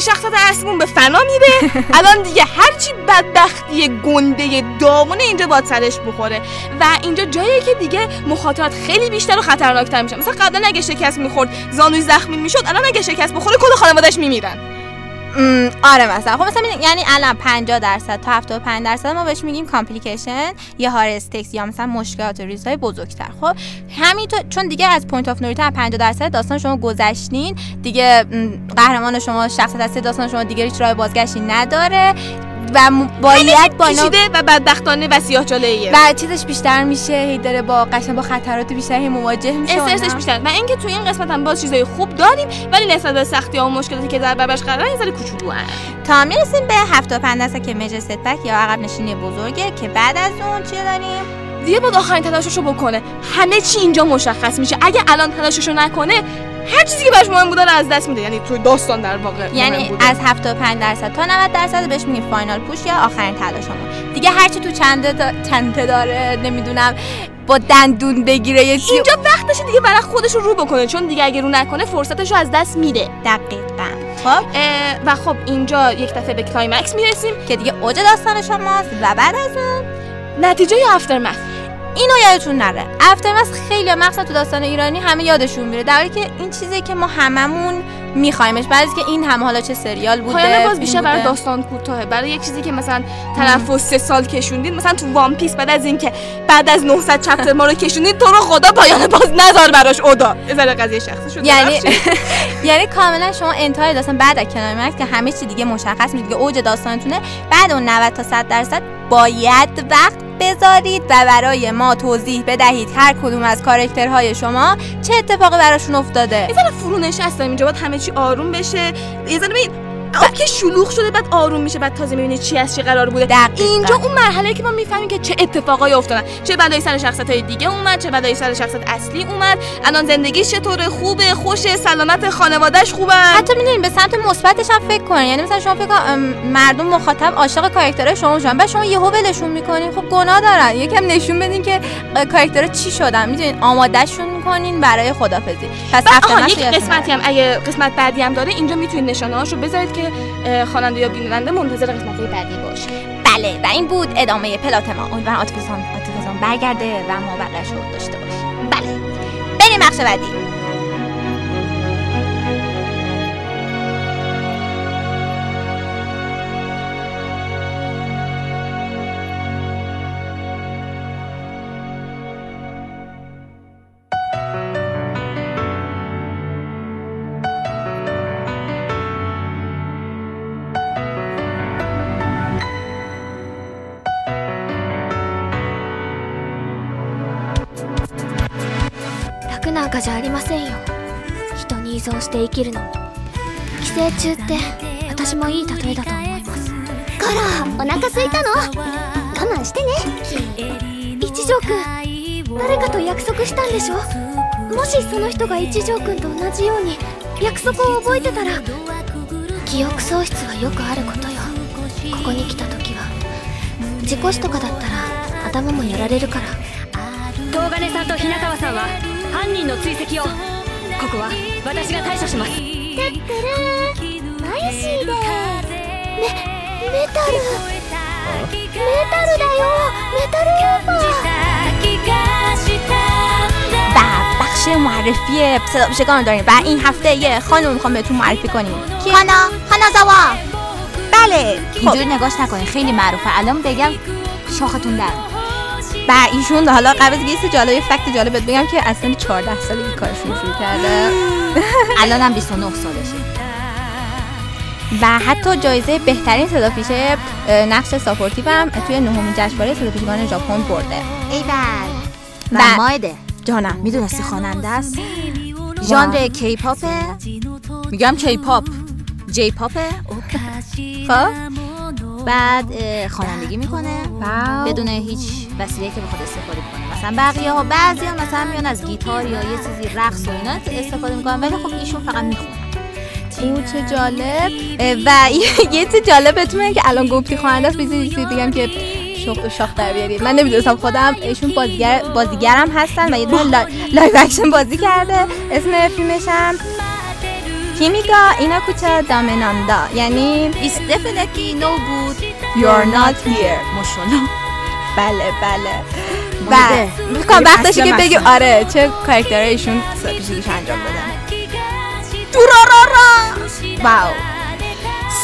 شخصیت اصلیمون به فنا میره. *laughs* الان دیگه هرچی بدبختی گنده داغونه اینجا باید سرش بخوره. و اینجا جاییه که دیگه مخاطرات خیلی بیشتر و خطرناکتر میشن مثلا قبلا اگه شکست می‌خورد زانوی زخمی می‌شد الان اگه شکست بخوره کل خانوادهش میمیرن. آره مثلا. خب مثلا یعنی الان 50 درصد تا 75 درصد ما بهش میگیم complication یا higher stakes یا مثلا مشکلات ریزهای بزرگتر. خب همینطور چون دیگه از point of no return 50 درصد داستان شما گذشتین دیگه قهرمان شما شخصیت اصلی داستان شما دیگه هیچ راه بازگشتی نداره. و باید با اینا و بدبختانه و سیاه و چیزش بیشتر میشه هی داره با قشنگ با خطرات بیشتری مواجه میشه استرسش. بیشتر. و اینکه تو این قسمت هم باز چیزای خوب داریم ولی نسبت به سختی ها و مشکلاتی که در برابرش قرار این ذره کوچولو تا می‌رسیم به 75 درصد که میجر ستبک یا عقب نشینی بزرگه که بعد از اون چی داریم؟ دیگه باید آخرین تلاششو بکنه. همه چی اینجا مشخص میشه. اگه الان تلاششو نکنه هر چیزی که براش مهم بوده رو از دست میده. یعنی تو داستان در واقع یعنی. از 75 درصد تا 90 درصد بهش میگیم فاینال پوش یا آخرین تلاشمون. دیگه هرچی تو چنده دا... چنده داره نمی‌دونم با دندون بگیره یه چی اینجا وقتشه دیگه برای خودش رو رو بکنه. چون دیگه اگه رو نکنه فرصتش رو از دست میده. دقیقا. خب؟ و خب اینجا یک دفعه به climax می‌رسیم. که دیگه اوج داستان شماست و بعد از اون نتیجه aftermath اینو یادتون نره. aftermath خیلی مقصد تو داستان ایرانی همه یادشون میره. در حالی که این چیزی که ما هممون میخوایمش از که این هم حالا چه سریال بوده پایان باز بیشتر برای. داستان کوتاهه. برای یک چیزی که مثلا طرف و سه سال کشوندید مثلا تو One Piece بعد از اینکه بعد از 900 chapter ما رو کشوندید تو رو خدا پایان باز نذار براش اودا. ذره قضیه شخصی شد یعنی *laughs* یعنی کاملا شما انتهای داستان بعد از climax که همه چی دیگه مشخص میشه دیگه اوج داستانتونه. بعد اون 90 تا 100 درصد باید وقت بذارید و برای ما توضیح بدهید هر کدوم از کاراکترهای شما چه اتفاقی براشون افتاده. یه ذره فرونشستن اینجا باید همه چی آروم بشه. یه ذره ببین آب که شلوغ شده بعد آروم میشه بعد تازه می‌بینی چی از چی قرار بوده. دقیقاً. اینجا اون مرحله که ما می‌فهمیم که چه اتفاقایی افتادن. چه بلایی سر شخصیت های دیگه اومد چه بلایی سر شخصیت اصلی اومد. الان زندگیش چطوره؟ خوبه خوشه سلامت خانوادهش خوبه؟ حتی می‌دونین به سمت مثبتش هم فکر کنین یعنی مثلا شما فکر مردم مخاطب عاشق کاراکترهای شما شدن بعد شما یهو ولشون می‌کنین. خب گناه دارن. یکم نشون بدین که کاراکترها چی شدن. می‌دونین آمادهشون می‌کنین برای خدافزی پس افترمس یک قسمتی هم اگه قسمت بعدی هم داره اینجا می‌تونید نشانه هاشو بذارید که خواننده یا بیننده منتظر قسمت بعدی باشه. بله و این بود ادامه پلات ما امیدوارم عاطفه‌سان برگرده و ما بقیه‌اش رو داشته باشیم. بله. بریم بخش بعدی「かじゃありませんよ。人に依存して生きるのも寄生虫って私もいい例えだと思います。コロお腹空いたの？我慢してね。一条くん誰かと約束したんでしょ？もしその人が一条くんと同じように約束を覚えてたらき記憶喪失はよくあることよ。ここに来た時は事故死とかだったら頭もやられるから。東金さんと日向川さんは犯人の追跡を。ここは私が対処します。てってるマイシーで。メメタル。メタルだよ。メタル。オーバ و بخش معرفی صدا بشگان داریم و این هفته یه خانم می‌خوام بهتون معرفی کنیم خانا خانا زوا بله اینجوری نگاش نکنین خیلی معروفه الان بگم شاختون در و ایشون حالا قبل از اینکه یه جالب fact جالب بگم که اصلا 14 سالگی کارشون شروع کرده. *gasps* الانم 29 سالشه. و حتی جایزه بهترین صدا پیشه اه، نقش supportive هم توی نهمین جشنواره صدا پیشگان ژاپن برده. ایول. و- مایده جانم می‌دونستی خواننده است؟ ژانر K-pop ه میگم K-pop J-pop ه خب. بعد خوانندگی می‌کنه. بدون هیچ وسیله که بخواد استفاده کنه. مثلا بقیه ها بعضی ها مثلا میان از گیتار یا یه چیزی رقص و اینا استفاده می‌کنن ولی خب ایشون فقط می‌خونه. او چه جالب؟ و *laughs* یه چیز جالب میگم که الان گفتی خواننده است چیزی بگم که شوق شاخ در بیارید. من نمی‌دونستم خودم ایشون بازیگر بازیگرم هستن و یه دونه li- live action بازی کرده. اسم فیلمش هم کیمیگا اینا کوچه دامناندا. یعنی It's definitely no good. You're not here. ماشاءالله. بله بله. و می‌کنم وقتشه اصل که بگی. آره چه کارکترهای ایشون پیشگیش انجام بدن دورارارا. واو.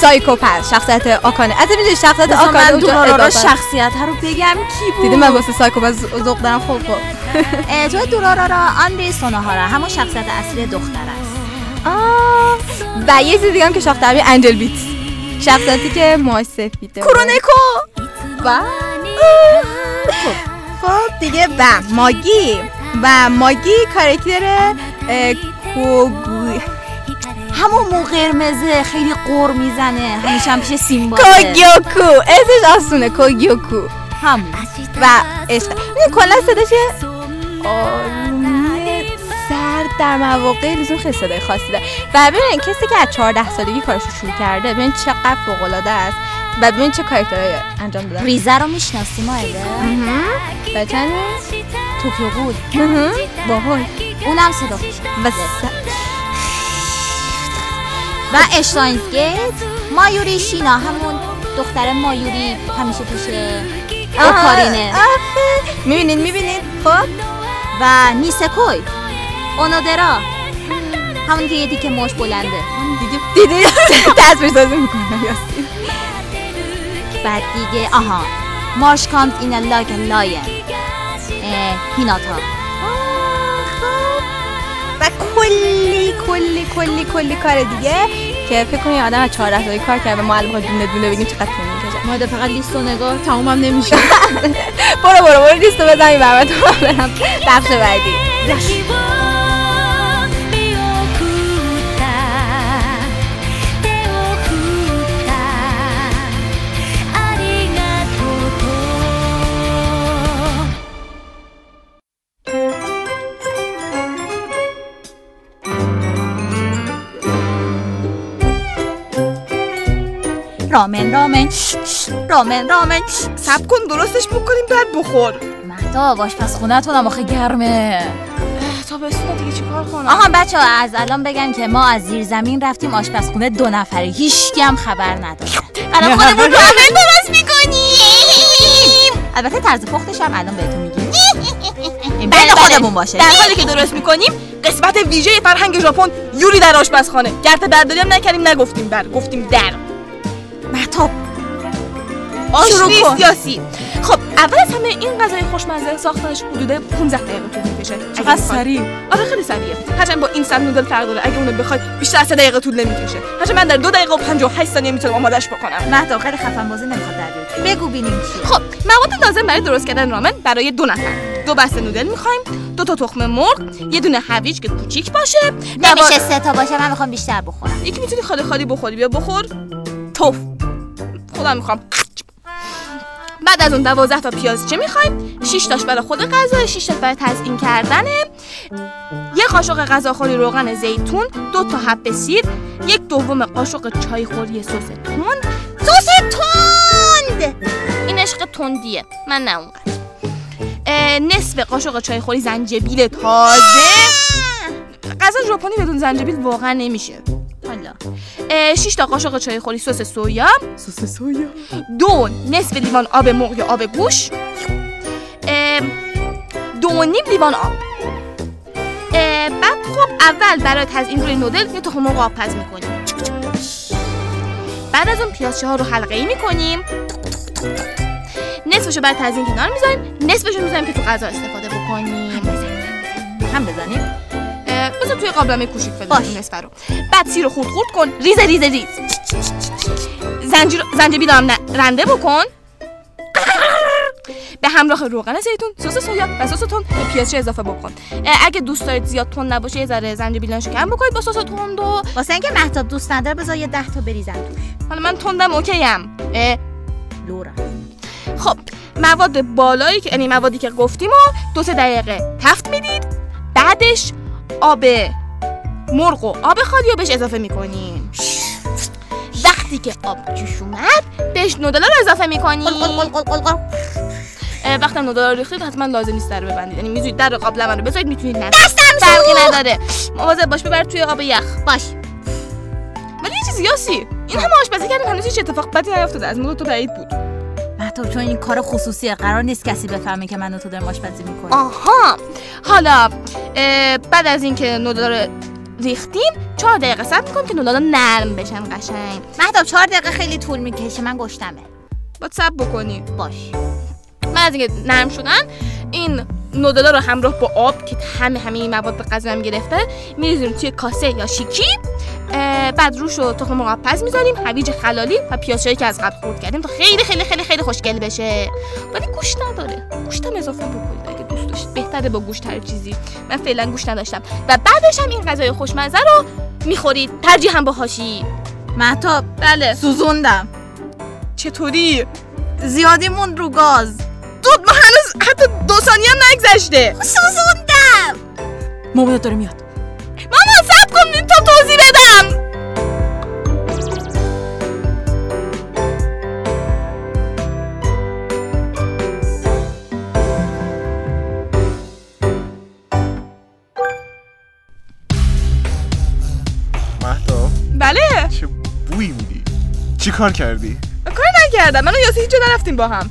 سایکوپس شخصیت آکانه. از می‌دونی شخصیت آکانه من دورارارا. شخصیت ها رو بگم کی بود؟ دیدی من واسه سایکوپس ذوق دارم؟ خب خب. اه، تو دورارارا آنری سوناهارا. همون شخصیت اصلی دختر است. و یه چیز دیگه هم که شاخ انجل بیت شخصیتی که موهاش سفیده کورونیکو و خب دیگه و ماگی. و ماگی کارکتر کوگو همون مو قرمزه خیلی قور می‌زنه. همیشه هم پیش سیمبا کوگیوکو. اسمش آسونه کوگیوکو. همون. و عشق. می‌دونی کلا صداش سرد در مواقع لزوم خیلی صدای خاصی داره. و ببین کسی که از 14 سالگی کارش رو شروع کرده ببین چقدر فوق العاده است. و ببین چه کاراکترهایی انجام دادن. ریزه رو می‌شناسی مایده و چند توکیو بود باحال اونم صدا. و و اشتاینز گیت. مایوری شینا همون دختر مایوری همیشه پیش اوکارینه می‌بینید می‌بینید خب. و نیسه‌کوی اونودرا. همون که یه دیگه موش بلنده. دیدی دیدی تصویر سازی می‌کنم یاسین. بعد دیگه آها. March Comes in Like a Lion هیناتا. و کلی کلی کلی کلی کار دیگه که فکر کنی آدم از 14 سالگی کار کرده. و ما الان بخوایم دونه دونه بگیم چقدر طول می‌کشه ماده فقط لیست و نگاه تمومم نمیشه. *laughs* برو برو برو لیستو بزنی برام تو برم. بخش بعدی. رامن رامن رامن رامن سب کن درستش بکنیم بعد بخور. مهداب آشپزخونه‌تونم آخه گرمه. تا بسونه دیگه چیکار کنم؟ آها بچه ها از الان بگم که ما از زیر زمین رفتیم آشپزخونه دو نفره هیچکی هم خبر نداره. الان خودمون رامن درست می‌کنیم. البته طرز پختش هم الان بهتون میگیم. این بین خودمون باشه. در حالی که درست می‌کنیم قسمت ویژه فرهنگ ژاپن یوری در آشپزخانه. گرد برداری هم نکردیم نگفتیم بر. گفتیم در. مهتاب آش شروع نیست کن. یاسی خب اول از همه این غذای خوشمزه ساختنش حدود 15 دقیقه طول می‌کشه. چقدر سریع. آره خیلی سریعه. هرچند با این سر نودل فرق داره. اگه اونو بخوای بیشتر از 3 دقیقه طول نمی‌کشه. هرچند من در دو دقیقه و 58 ثانیه می‌تونم آمادش بکنم. مهتاب خیلی خفن بازی نمی‌خواد در بیاری. بگو ببینیم چیه خب مواد لازم برای درست کردن رامن برای دو نفر. دو بسته نودل می‌خوایم دو تا تخم مرغ یه دونه هویج که کوچیک باشه. نمیشه سه تا باشه من می‌خوام بیشتر بخورم. یکی می‌تونی خالی خالی بخوری. بیا بخور. توف. خودم می‌خوام. بعد از اون 12 تا پیاز چه می‌خوایم؟ 6 تاش برای خود غذا 6 تاش برای تزیین کردنه یه قاشق غذاخوری روغن زیتون دو تا حب سیر یک دوم قاشق چای خوری سس تند. سس تند! این عشق تندیه. من نه اونقدر. نصف قاشق چای خوری زنجبیل تازه. غذا ژاپنی بدون زنجبیل واقعا نمیشه. حالا. 6 تا قاشق چای خوری سس سویا. سس سویا. دو نصف لیوان آب مرغ یا آب گوش. دو نیم لیوان آب. بعد خب اول برای تزیین روی نودل یه تخم مرغ آب پز می‌کنیم. بعد از اون پیازچه ها رو حلقه ای می‌کنیم. نصفشو برای تزیین کنار می‌ذاریم. نصفشو می‌ذاریم که تو غذا استفاده بکنیم. هم بزنیم. بذار توی قابلمه کوچیک فعلا اون نصفه رو. بعد سیر رو خورد خورد کن. ریز ریز ریز. زنجیر زنجبیل هم رنده بکن. به همراه روغن زیتون سس سویا و سس تند به پیازچه اضافه بکن. اگه دوست دارید زیاد تند نباشه یه ذره زنجبیل رو کم بکنید با سس تند و واسه اینکه مهتاب دوست نداره بذار یه ده تا بریزم توش. حالا من تندم OK یم. اه، لورا. خب مواد بالایی که یعنی موادی که گفتیم و دو سه دقیقه تفت می‌دید. بعدش آب مرغ و آب خالی رو بهش اضافه می‌کنین وقتی که آب جوش اومد بهش نودلا رو اضافه می‌کنین وقتی هم نودلا رو ریختید حتما لازم نیست در ببندید. یعنی می‌تونید در قابلمه رو بذارید می‌تونید نه دستم فرقی نداره. مواظب باش ببر توی آب یخ. باش. ولی یه چیزی یاسی این همه آشپزی کردیم هنوز هیچ اتفاق بدی نیفتاده. از موقع تو بعید بود. مهتاب چون این کار خصوصیه. قرار نیست کسی بفهمه که من و تو داریم آشپزی می‌کنیم. آها. حالا بعد از اینکه نودلا رو ریختیم چهار دقیقه صبر می‌کنیم که نودلا نرم بشن قشنگ. مهتاب چهار دقیقه خیلی طول می‌کشه. من گشتمه. باید صبر بکنی. باش. من از اینکه نرم شدن این نودلا رو همراه با آب که همه همه این مواد غذا هم گرفته میریزیم توی کاسه یا شیکی. بعد روش رو تخم مرغ پز می‌ذاریم هویج خلالی و پیازچه‌ای که از قبل خورد کردیم تا خیلی خیلی خیلی خیلی خوشگل بشه. ولی گوشت نداره. گوشت هم اضافه بکنید اگه دوست داشتید بهتره با گوشت هر چیزی. من فعلا گوشت نداشتم. و بعدش هم این غذای خوشمزه رو می‌خورید. ترجیح هم با هاشی مهتاب بله. سوزوندم. چطوری؟ زیادی موند رو گاز. دود ما هنوز حتی دو ثانیه هم نگذشته. سوزوندم. موبایلت داره میاد. مامان سب کن تا توضیح بدم. بله؟ چه بوی میدی؟ چی کار کردی؟ کاری نکردم. من و یاسی هیچ جا نرفتیم با هم.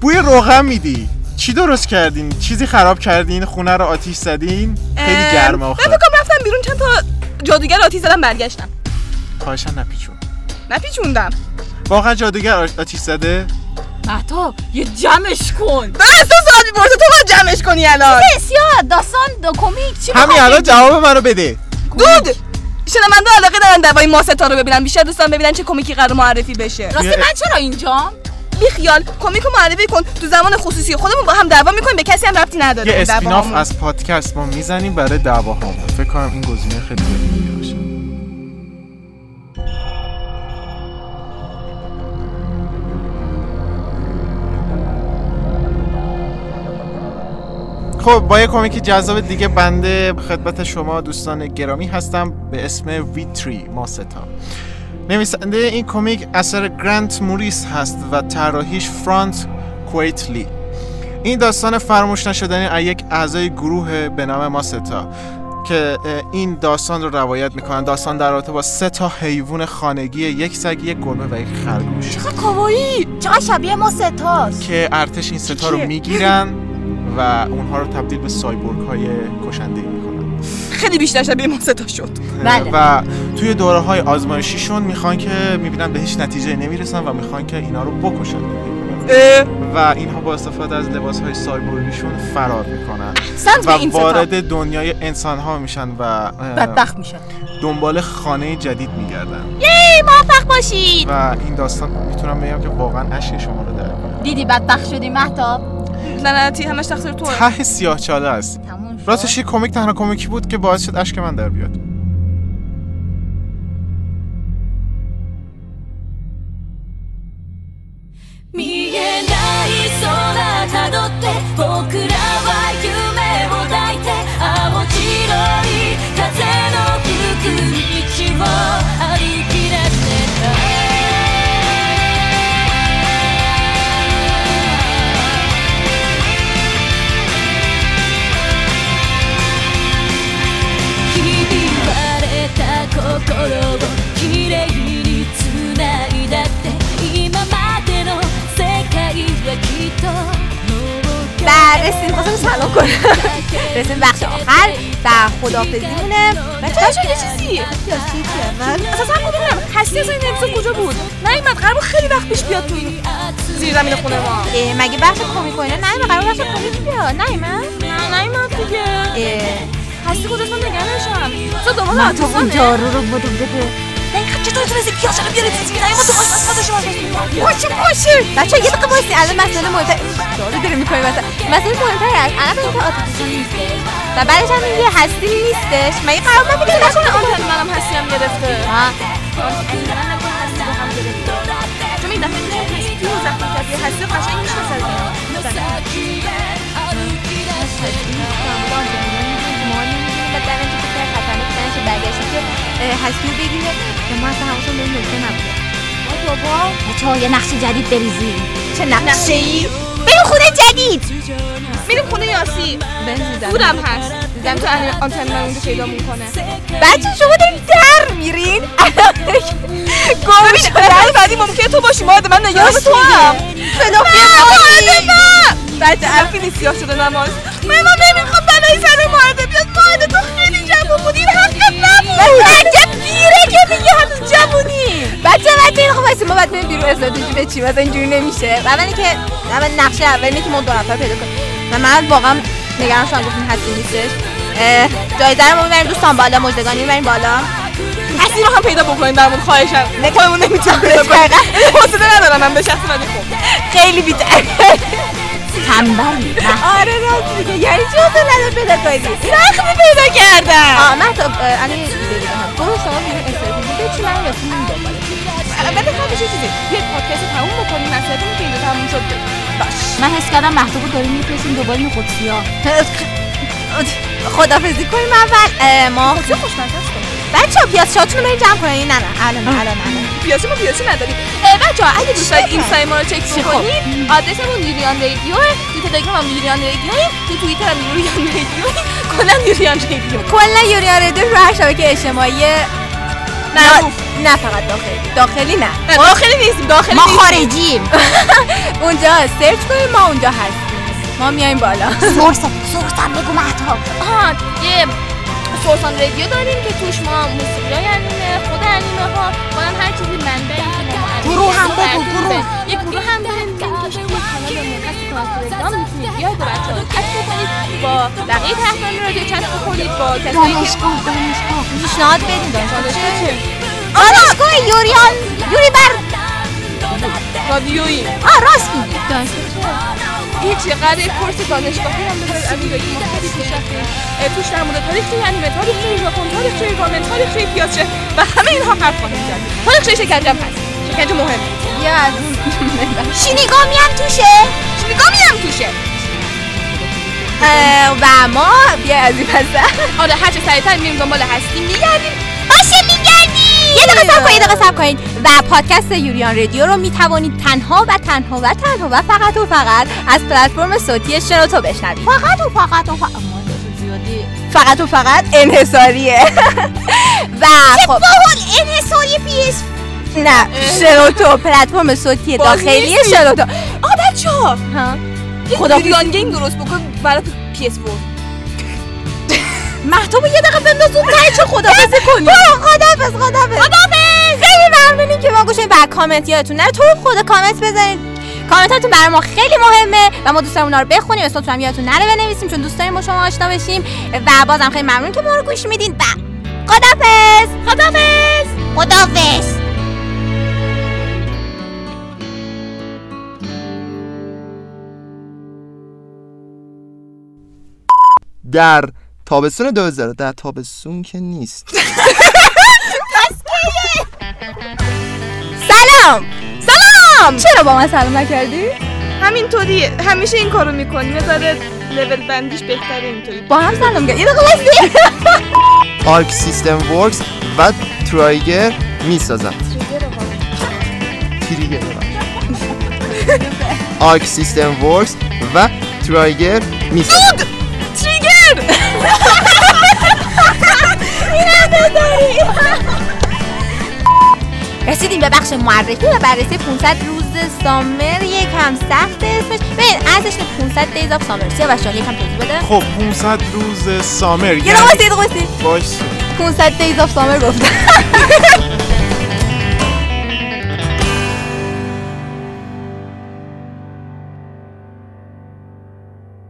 بوی روغن میدی. چی درست کردین؟ چیزی خراب کردین؟ خونه رو آتیش زدین؟ خیلی گرمه من آخه. فکر کنم رفتم بیرون چند تا جادوگر آتیش زدم برگشتم. خواهشن نپیچون. نپیچوندم. واقعا جادوگر آتیش زده؟ مهتاب یه جمعش کن. من از تو سوال می‌پرسه تو باید جمعش کنی الان. بسیار؟ داستان دو کمیک چی همین الان؟ جواب منو بده. دود! شنونده علاقه دارن دوای ماستا رو ببینن بیشتر دوستان ببینن چه کمیکی قرار معرفی بشه. راستی من چرا اینجام؟ بیخیال کمیک رو معرفی کن. تو زمان خصوصی خودمون با هم دعوا می‌کنیم. به کسی هم ربطی نداره. یه اسپیناف. از پادکست ما می‌زنیم برای دعواهامون. فکر کنم این گزینه خیلی باشه. خب با یه کمیک جذاب دیگه بنده خدمت شما دوستان گرامی هستم. به اسم ویتری ماستا نویسنده این کمیک اثر گرانت موریس هست و طراحیش فرانت کویتلی. این داستان فراموش نشدنی از یک اعضای گروه به نام ماستا که این داستان رو روایت می‌کنن. داستان در رابطه با سه تا حیوان خانگی یک سگ یک گربه و یک خرگوش. چقدر کاوایی چقدر شبیه ما ستاست که ارتش این ستا رو؟ می‌گیرن و اونها رو تبدیل به سایبورگ های کشنده خیلی بیشتر شبیه ماستا شد. بله. و توی دوره های آزمایشیشون می‌خوان که می‌بینن به هیچ نتیجه نمی‌رسن و می‌خوان که اینا رو بکشن. و اینها با استفاده از لباس های سایبورگیشون فرار می‌کنن. و ستا وارد دنیای انسان ها میشن و بدبخت میشه دنبال خانه جدید میگردن. ای موفق باشید. و این داستان می‌تونم بگم که واقعا اشک شما رو در. دیدی بدبخت شدی مهتاب؟ لعنتی همش تقصیر توه ته سیاه چاله است. راستش یه کمیک تنها کمیکی بود که باعث شد اشک من در بیاد. و رسیم خواستم سلام کنم. رسیم بخش آخر و خدافزی مونه بچه هاشون یه چیزی؟ من اصلا هم کدوم هستی اصلا این اپیزود کجا بود؟ نیومد قرار بود خیلی وقت پیش بیاد تو زیر زمین خونه ما. مگه بخش کمیک کنه نه نیومد قرار بخش کمیک بیاد. نیومد نه نیومد دیگه. هستی کجا سم نگه تو دوباره من تا اون جارو رو بودم بگه دقیقا چطور تونستی پیازه رو بیاری تو زمین ما تو آشپزخونه شما باشه باشه بچه یه دقیقه وایسی الان مسئله مهمتر داره داره می‌کنی مثلا مسئله مهمتر است الان اینکه آتیسون نیستش و بعدش هم یه هستی نیستش مگه قرار من بگم نکنه آنتن منم هستی هم گرفته دفعه دیدم هستی و زخم کردی هستی قشنگ می‌شناسه هستی رو بگیره که ما اصلا حواسم به این نکته نبوده بابا بچه ها یه نقش جدید بریزیم. چه نقشه ای؟ بریم خونه جدید. میریم خونه یاسی. بودم هست. دیدم تو آنتن من اونجا پیدا می‌کنه. بچه شما داریم در میرین. گم شده بعدی ممکنه تو باشی. ماده من نگران تو هم. بچه حرفی سیاه شده نماز. من من نمی‌خوام بلایی سر ماده. بیاد ماده تو خیلی جوون بودی این حقت نبود که میگه هنوز جوونی. بچه بچه این خب واسه ما باید بریم بیرون. استراتژی به چی؟ مثلا اینجوری نمیشه. و اولی که اول نقشه اول اینه که ما دو نفر پیدا کنیم. و من واقعا نگران شدم گفتیم هستی نیستش. جایزه رو می‌بریم دوستان بالا مجدگانی می‌بریم بالا. هستی رو هم پیدا بکنین برمون خواهشم. خودمون نمی‌تونم پیدا کنیم حوصله ندارم من به شخص ولی خب. خیلی بیتر. تنبلی. آره راست میگه یعنی چی حوصله نداره پیدا کنی؟ سختی پیدا کردم تموم شد باش. من حس کردم مهتابو داریم میفرستیم دوباره این قدسیا خدافزی کنیم اول. ما چه خوشمزه است بچه ها پیاز شاتون رو بریم جمع کنین. نه نه. الان الان الان. پیاسی ما پیاسی نداریم. بچه ها اگه دوست دارید اینستای ما رو چک کنید آدرسمون یوریان رادیو. تو تلگرام هم یوریان رادیو. تو توییتر هم یوریان رادیو. کلا یوریان رادیو. کلا یوریان رادیو. رو هر شبکه اجتماعی. نه. فقط داخلی داخلی نه. داخلی نیستیم داخلی ما. خارجیم. *laughs* اونجا سرچ کنیم ما اونجا هستیم. ما میایم بالا. سورس سورس هم بگو مهتاب. آها یه سورسان رادیو داریم که توش ما موسیقی های انیمه خود انیمه ها هر چیزی که معرفی گروه هم بگو، گروه. یه گروه هم داریم لینکش توی کانال تلگرام می‌تونید بیاید با بچه ها چت بکنید با بقیه طرفداران رادیو چت بکنید با کسایی که دانشگاه پیشنهاد بدین دانشگاه دانشگاه چه؟ دانشگاه یوریان یوری بر. رادیویی. آه راست میگی. هیچ قراره کورس دانشگاهی هم بذارید امیرایی ما خیلی پیشرفتیم توش در مورد تاریخ انیمه تاریخ ژاپن تاریخ رامن تاریخ و همه اینها حرف خواهیم زد. تاریخ هست. شکنجه مهم. یا از شینیگامی هم توشه. شینیگامی هم توشه و ما بیا از این پسر آره هر چه سریعتر میریم دنبال هستیم میگردیم. باشه میگردی یه دقیقه صبر کنید یه دقیقه صبر کنید. و پادکست یوریان رادیو رو می‌توانید تنها و تنها و تنها و فقط و فقط از پلتفرم صوتی شنوتو بشنوید. فقط و فقط و فقط. فقط و فقط انحصاریه. *laughs* و خب انحصاری پیس نه شنوتو پلتفرم صوتی داخلی. شنوتو. آه بچه ها. خدا گیم درست بکن برای پی اس 4 محتابو یه دقیقه بنداز اون ته چه خدافزی کنی. برو خدافز خدافز خدافز خیلی ممنونی که ما گوش و کامنت یادتون نره تو خدا کامنت بزنید کامنتاتون برای ما خیلی مهمه و ما دوست داریم اونا رو بخونیم. اسمتون هم یادتون نره بنویسیم چون دوست داریم با شما آشنا بشیم. و بازم خیلی ممنون که ما رو گوش میدین. و خدافز خدافز خدافز در تابستون 2000 در تابستون که نیست. *laughs* سلام! سلام! چرا با من سلام نکردی؟ همینطوری همیشه این کارو می‌کنی. ذره لول بندیش بهتره اینطوری. با هم سلام کرد یه دقیقه وایسی آرک سیستم ورکس و ترایگر می‌سازند تریگر آرک سیستم ورکس و ترایگر می‌سازند داری رسیدیم به بخش معرفی و بررسی 500 روز سامر. یکم سخت اسمش. ببین ازش 500 دیز اف سامر سیاه بچه‌ها یکم توضیح بده. خب 500 روز سامر یه دقیقه باش 500 دیز اف سامر گفتم. *laughs*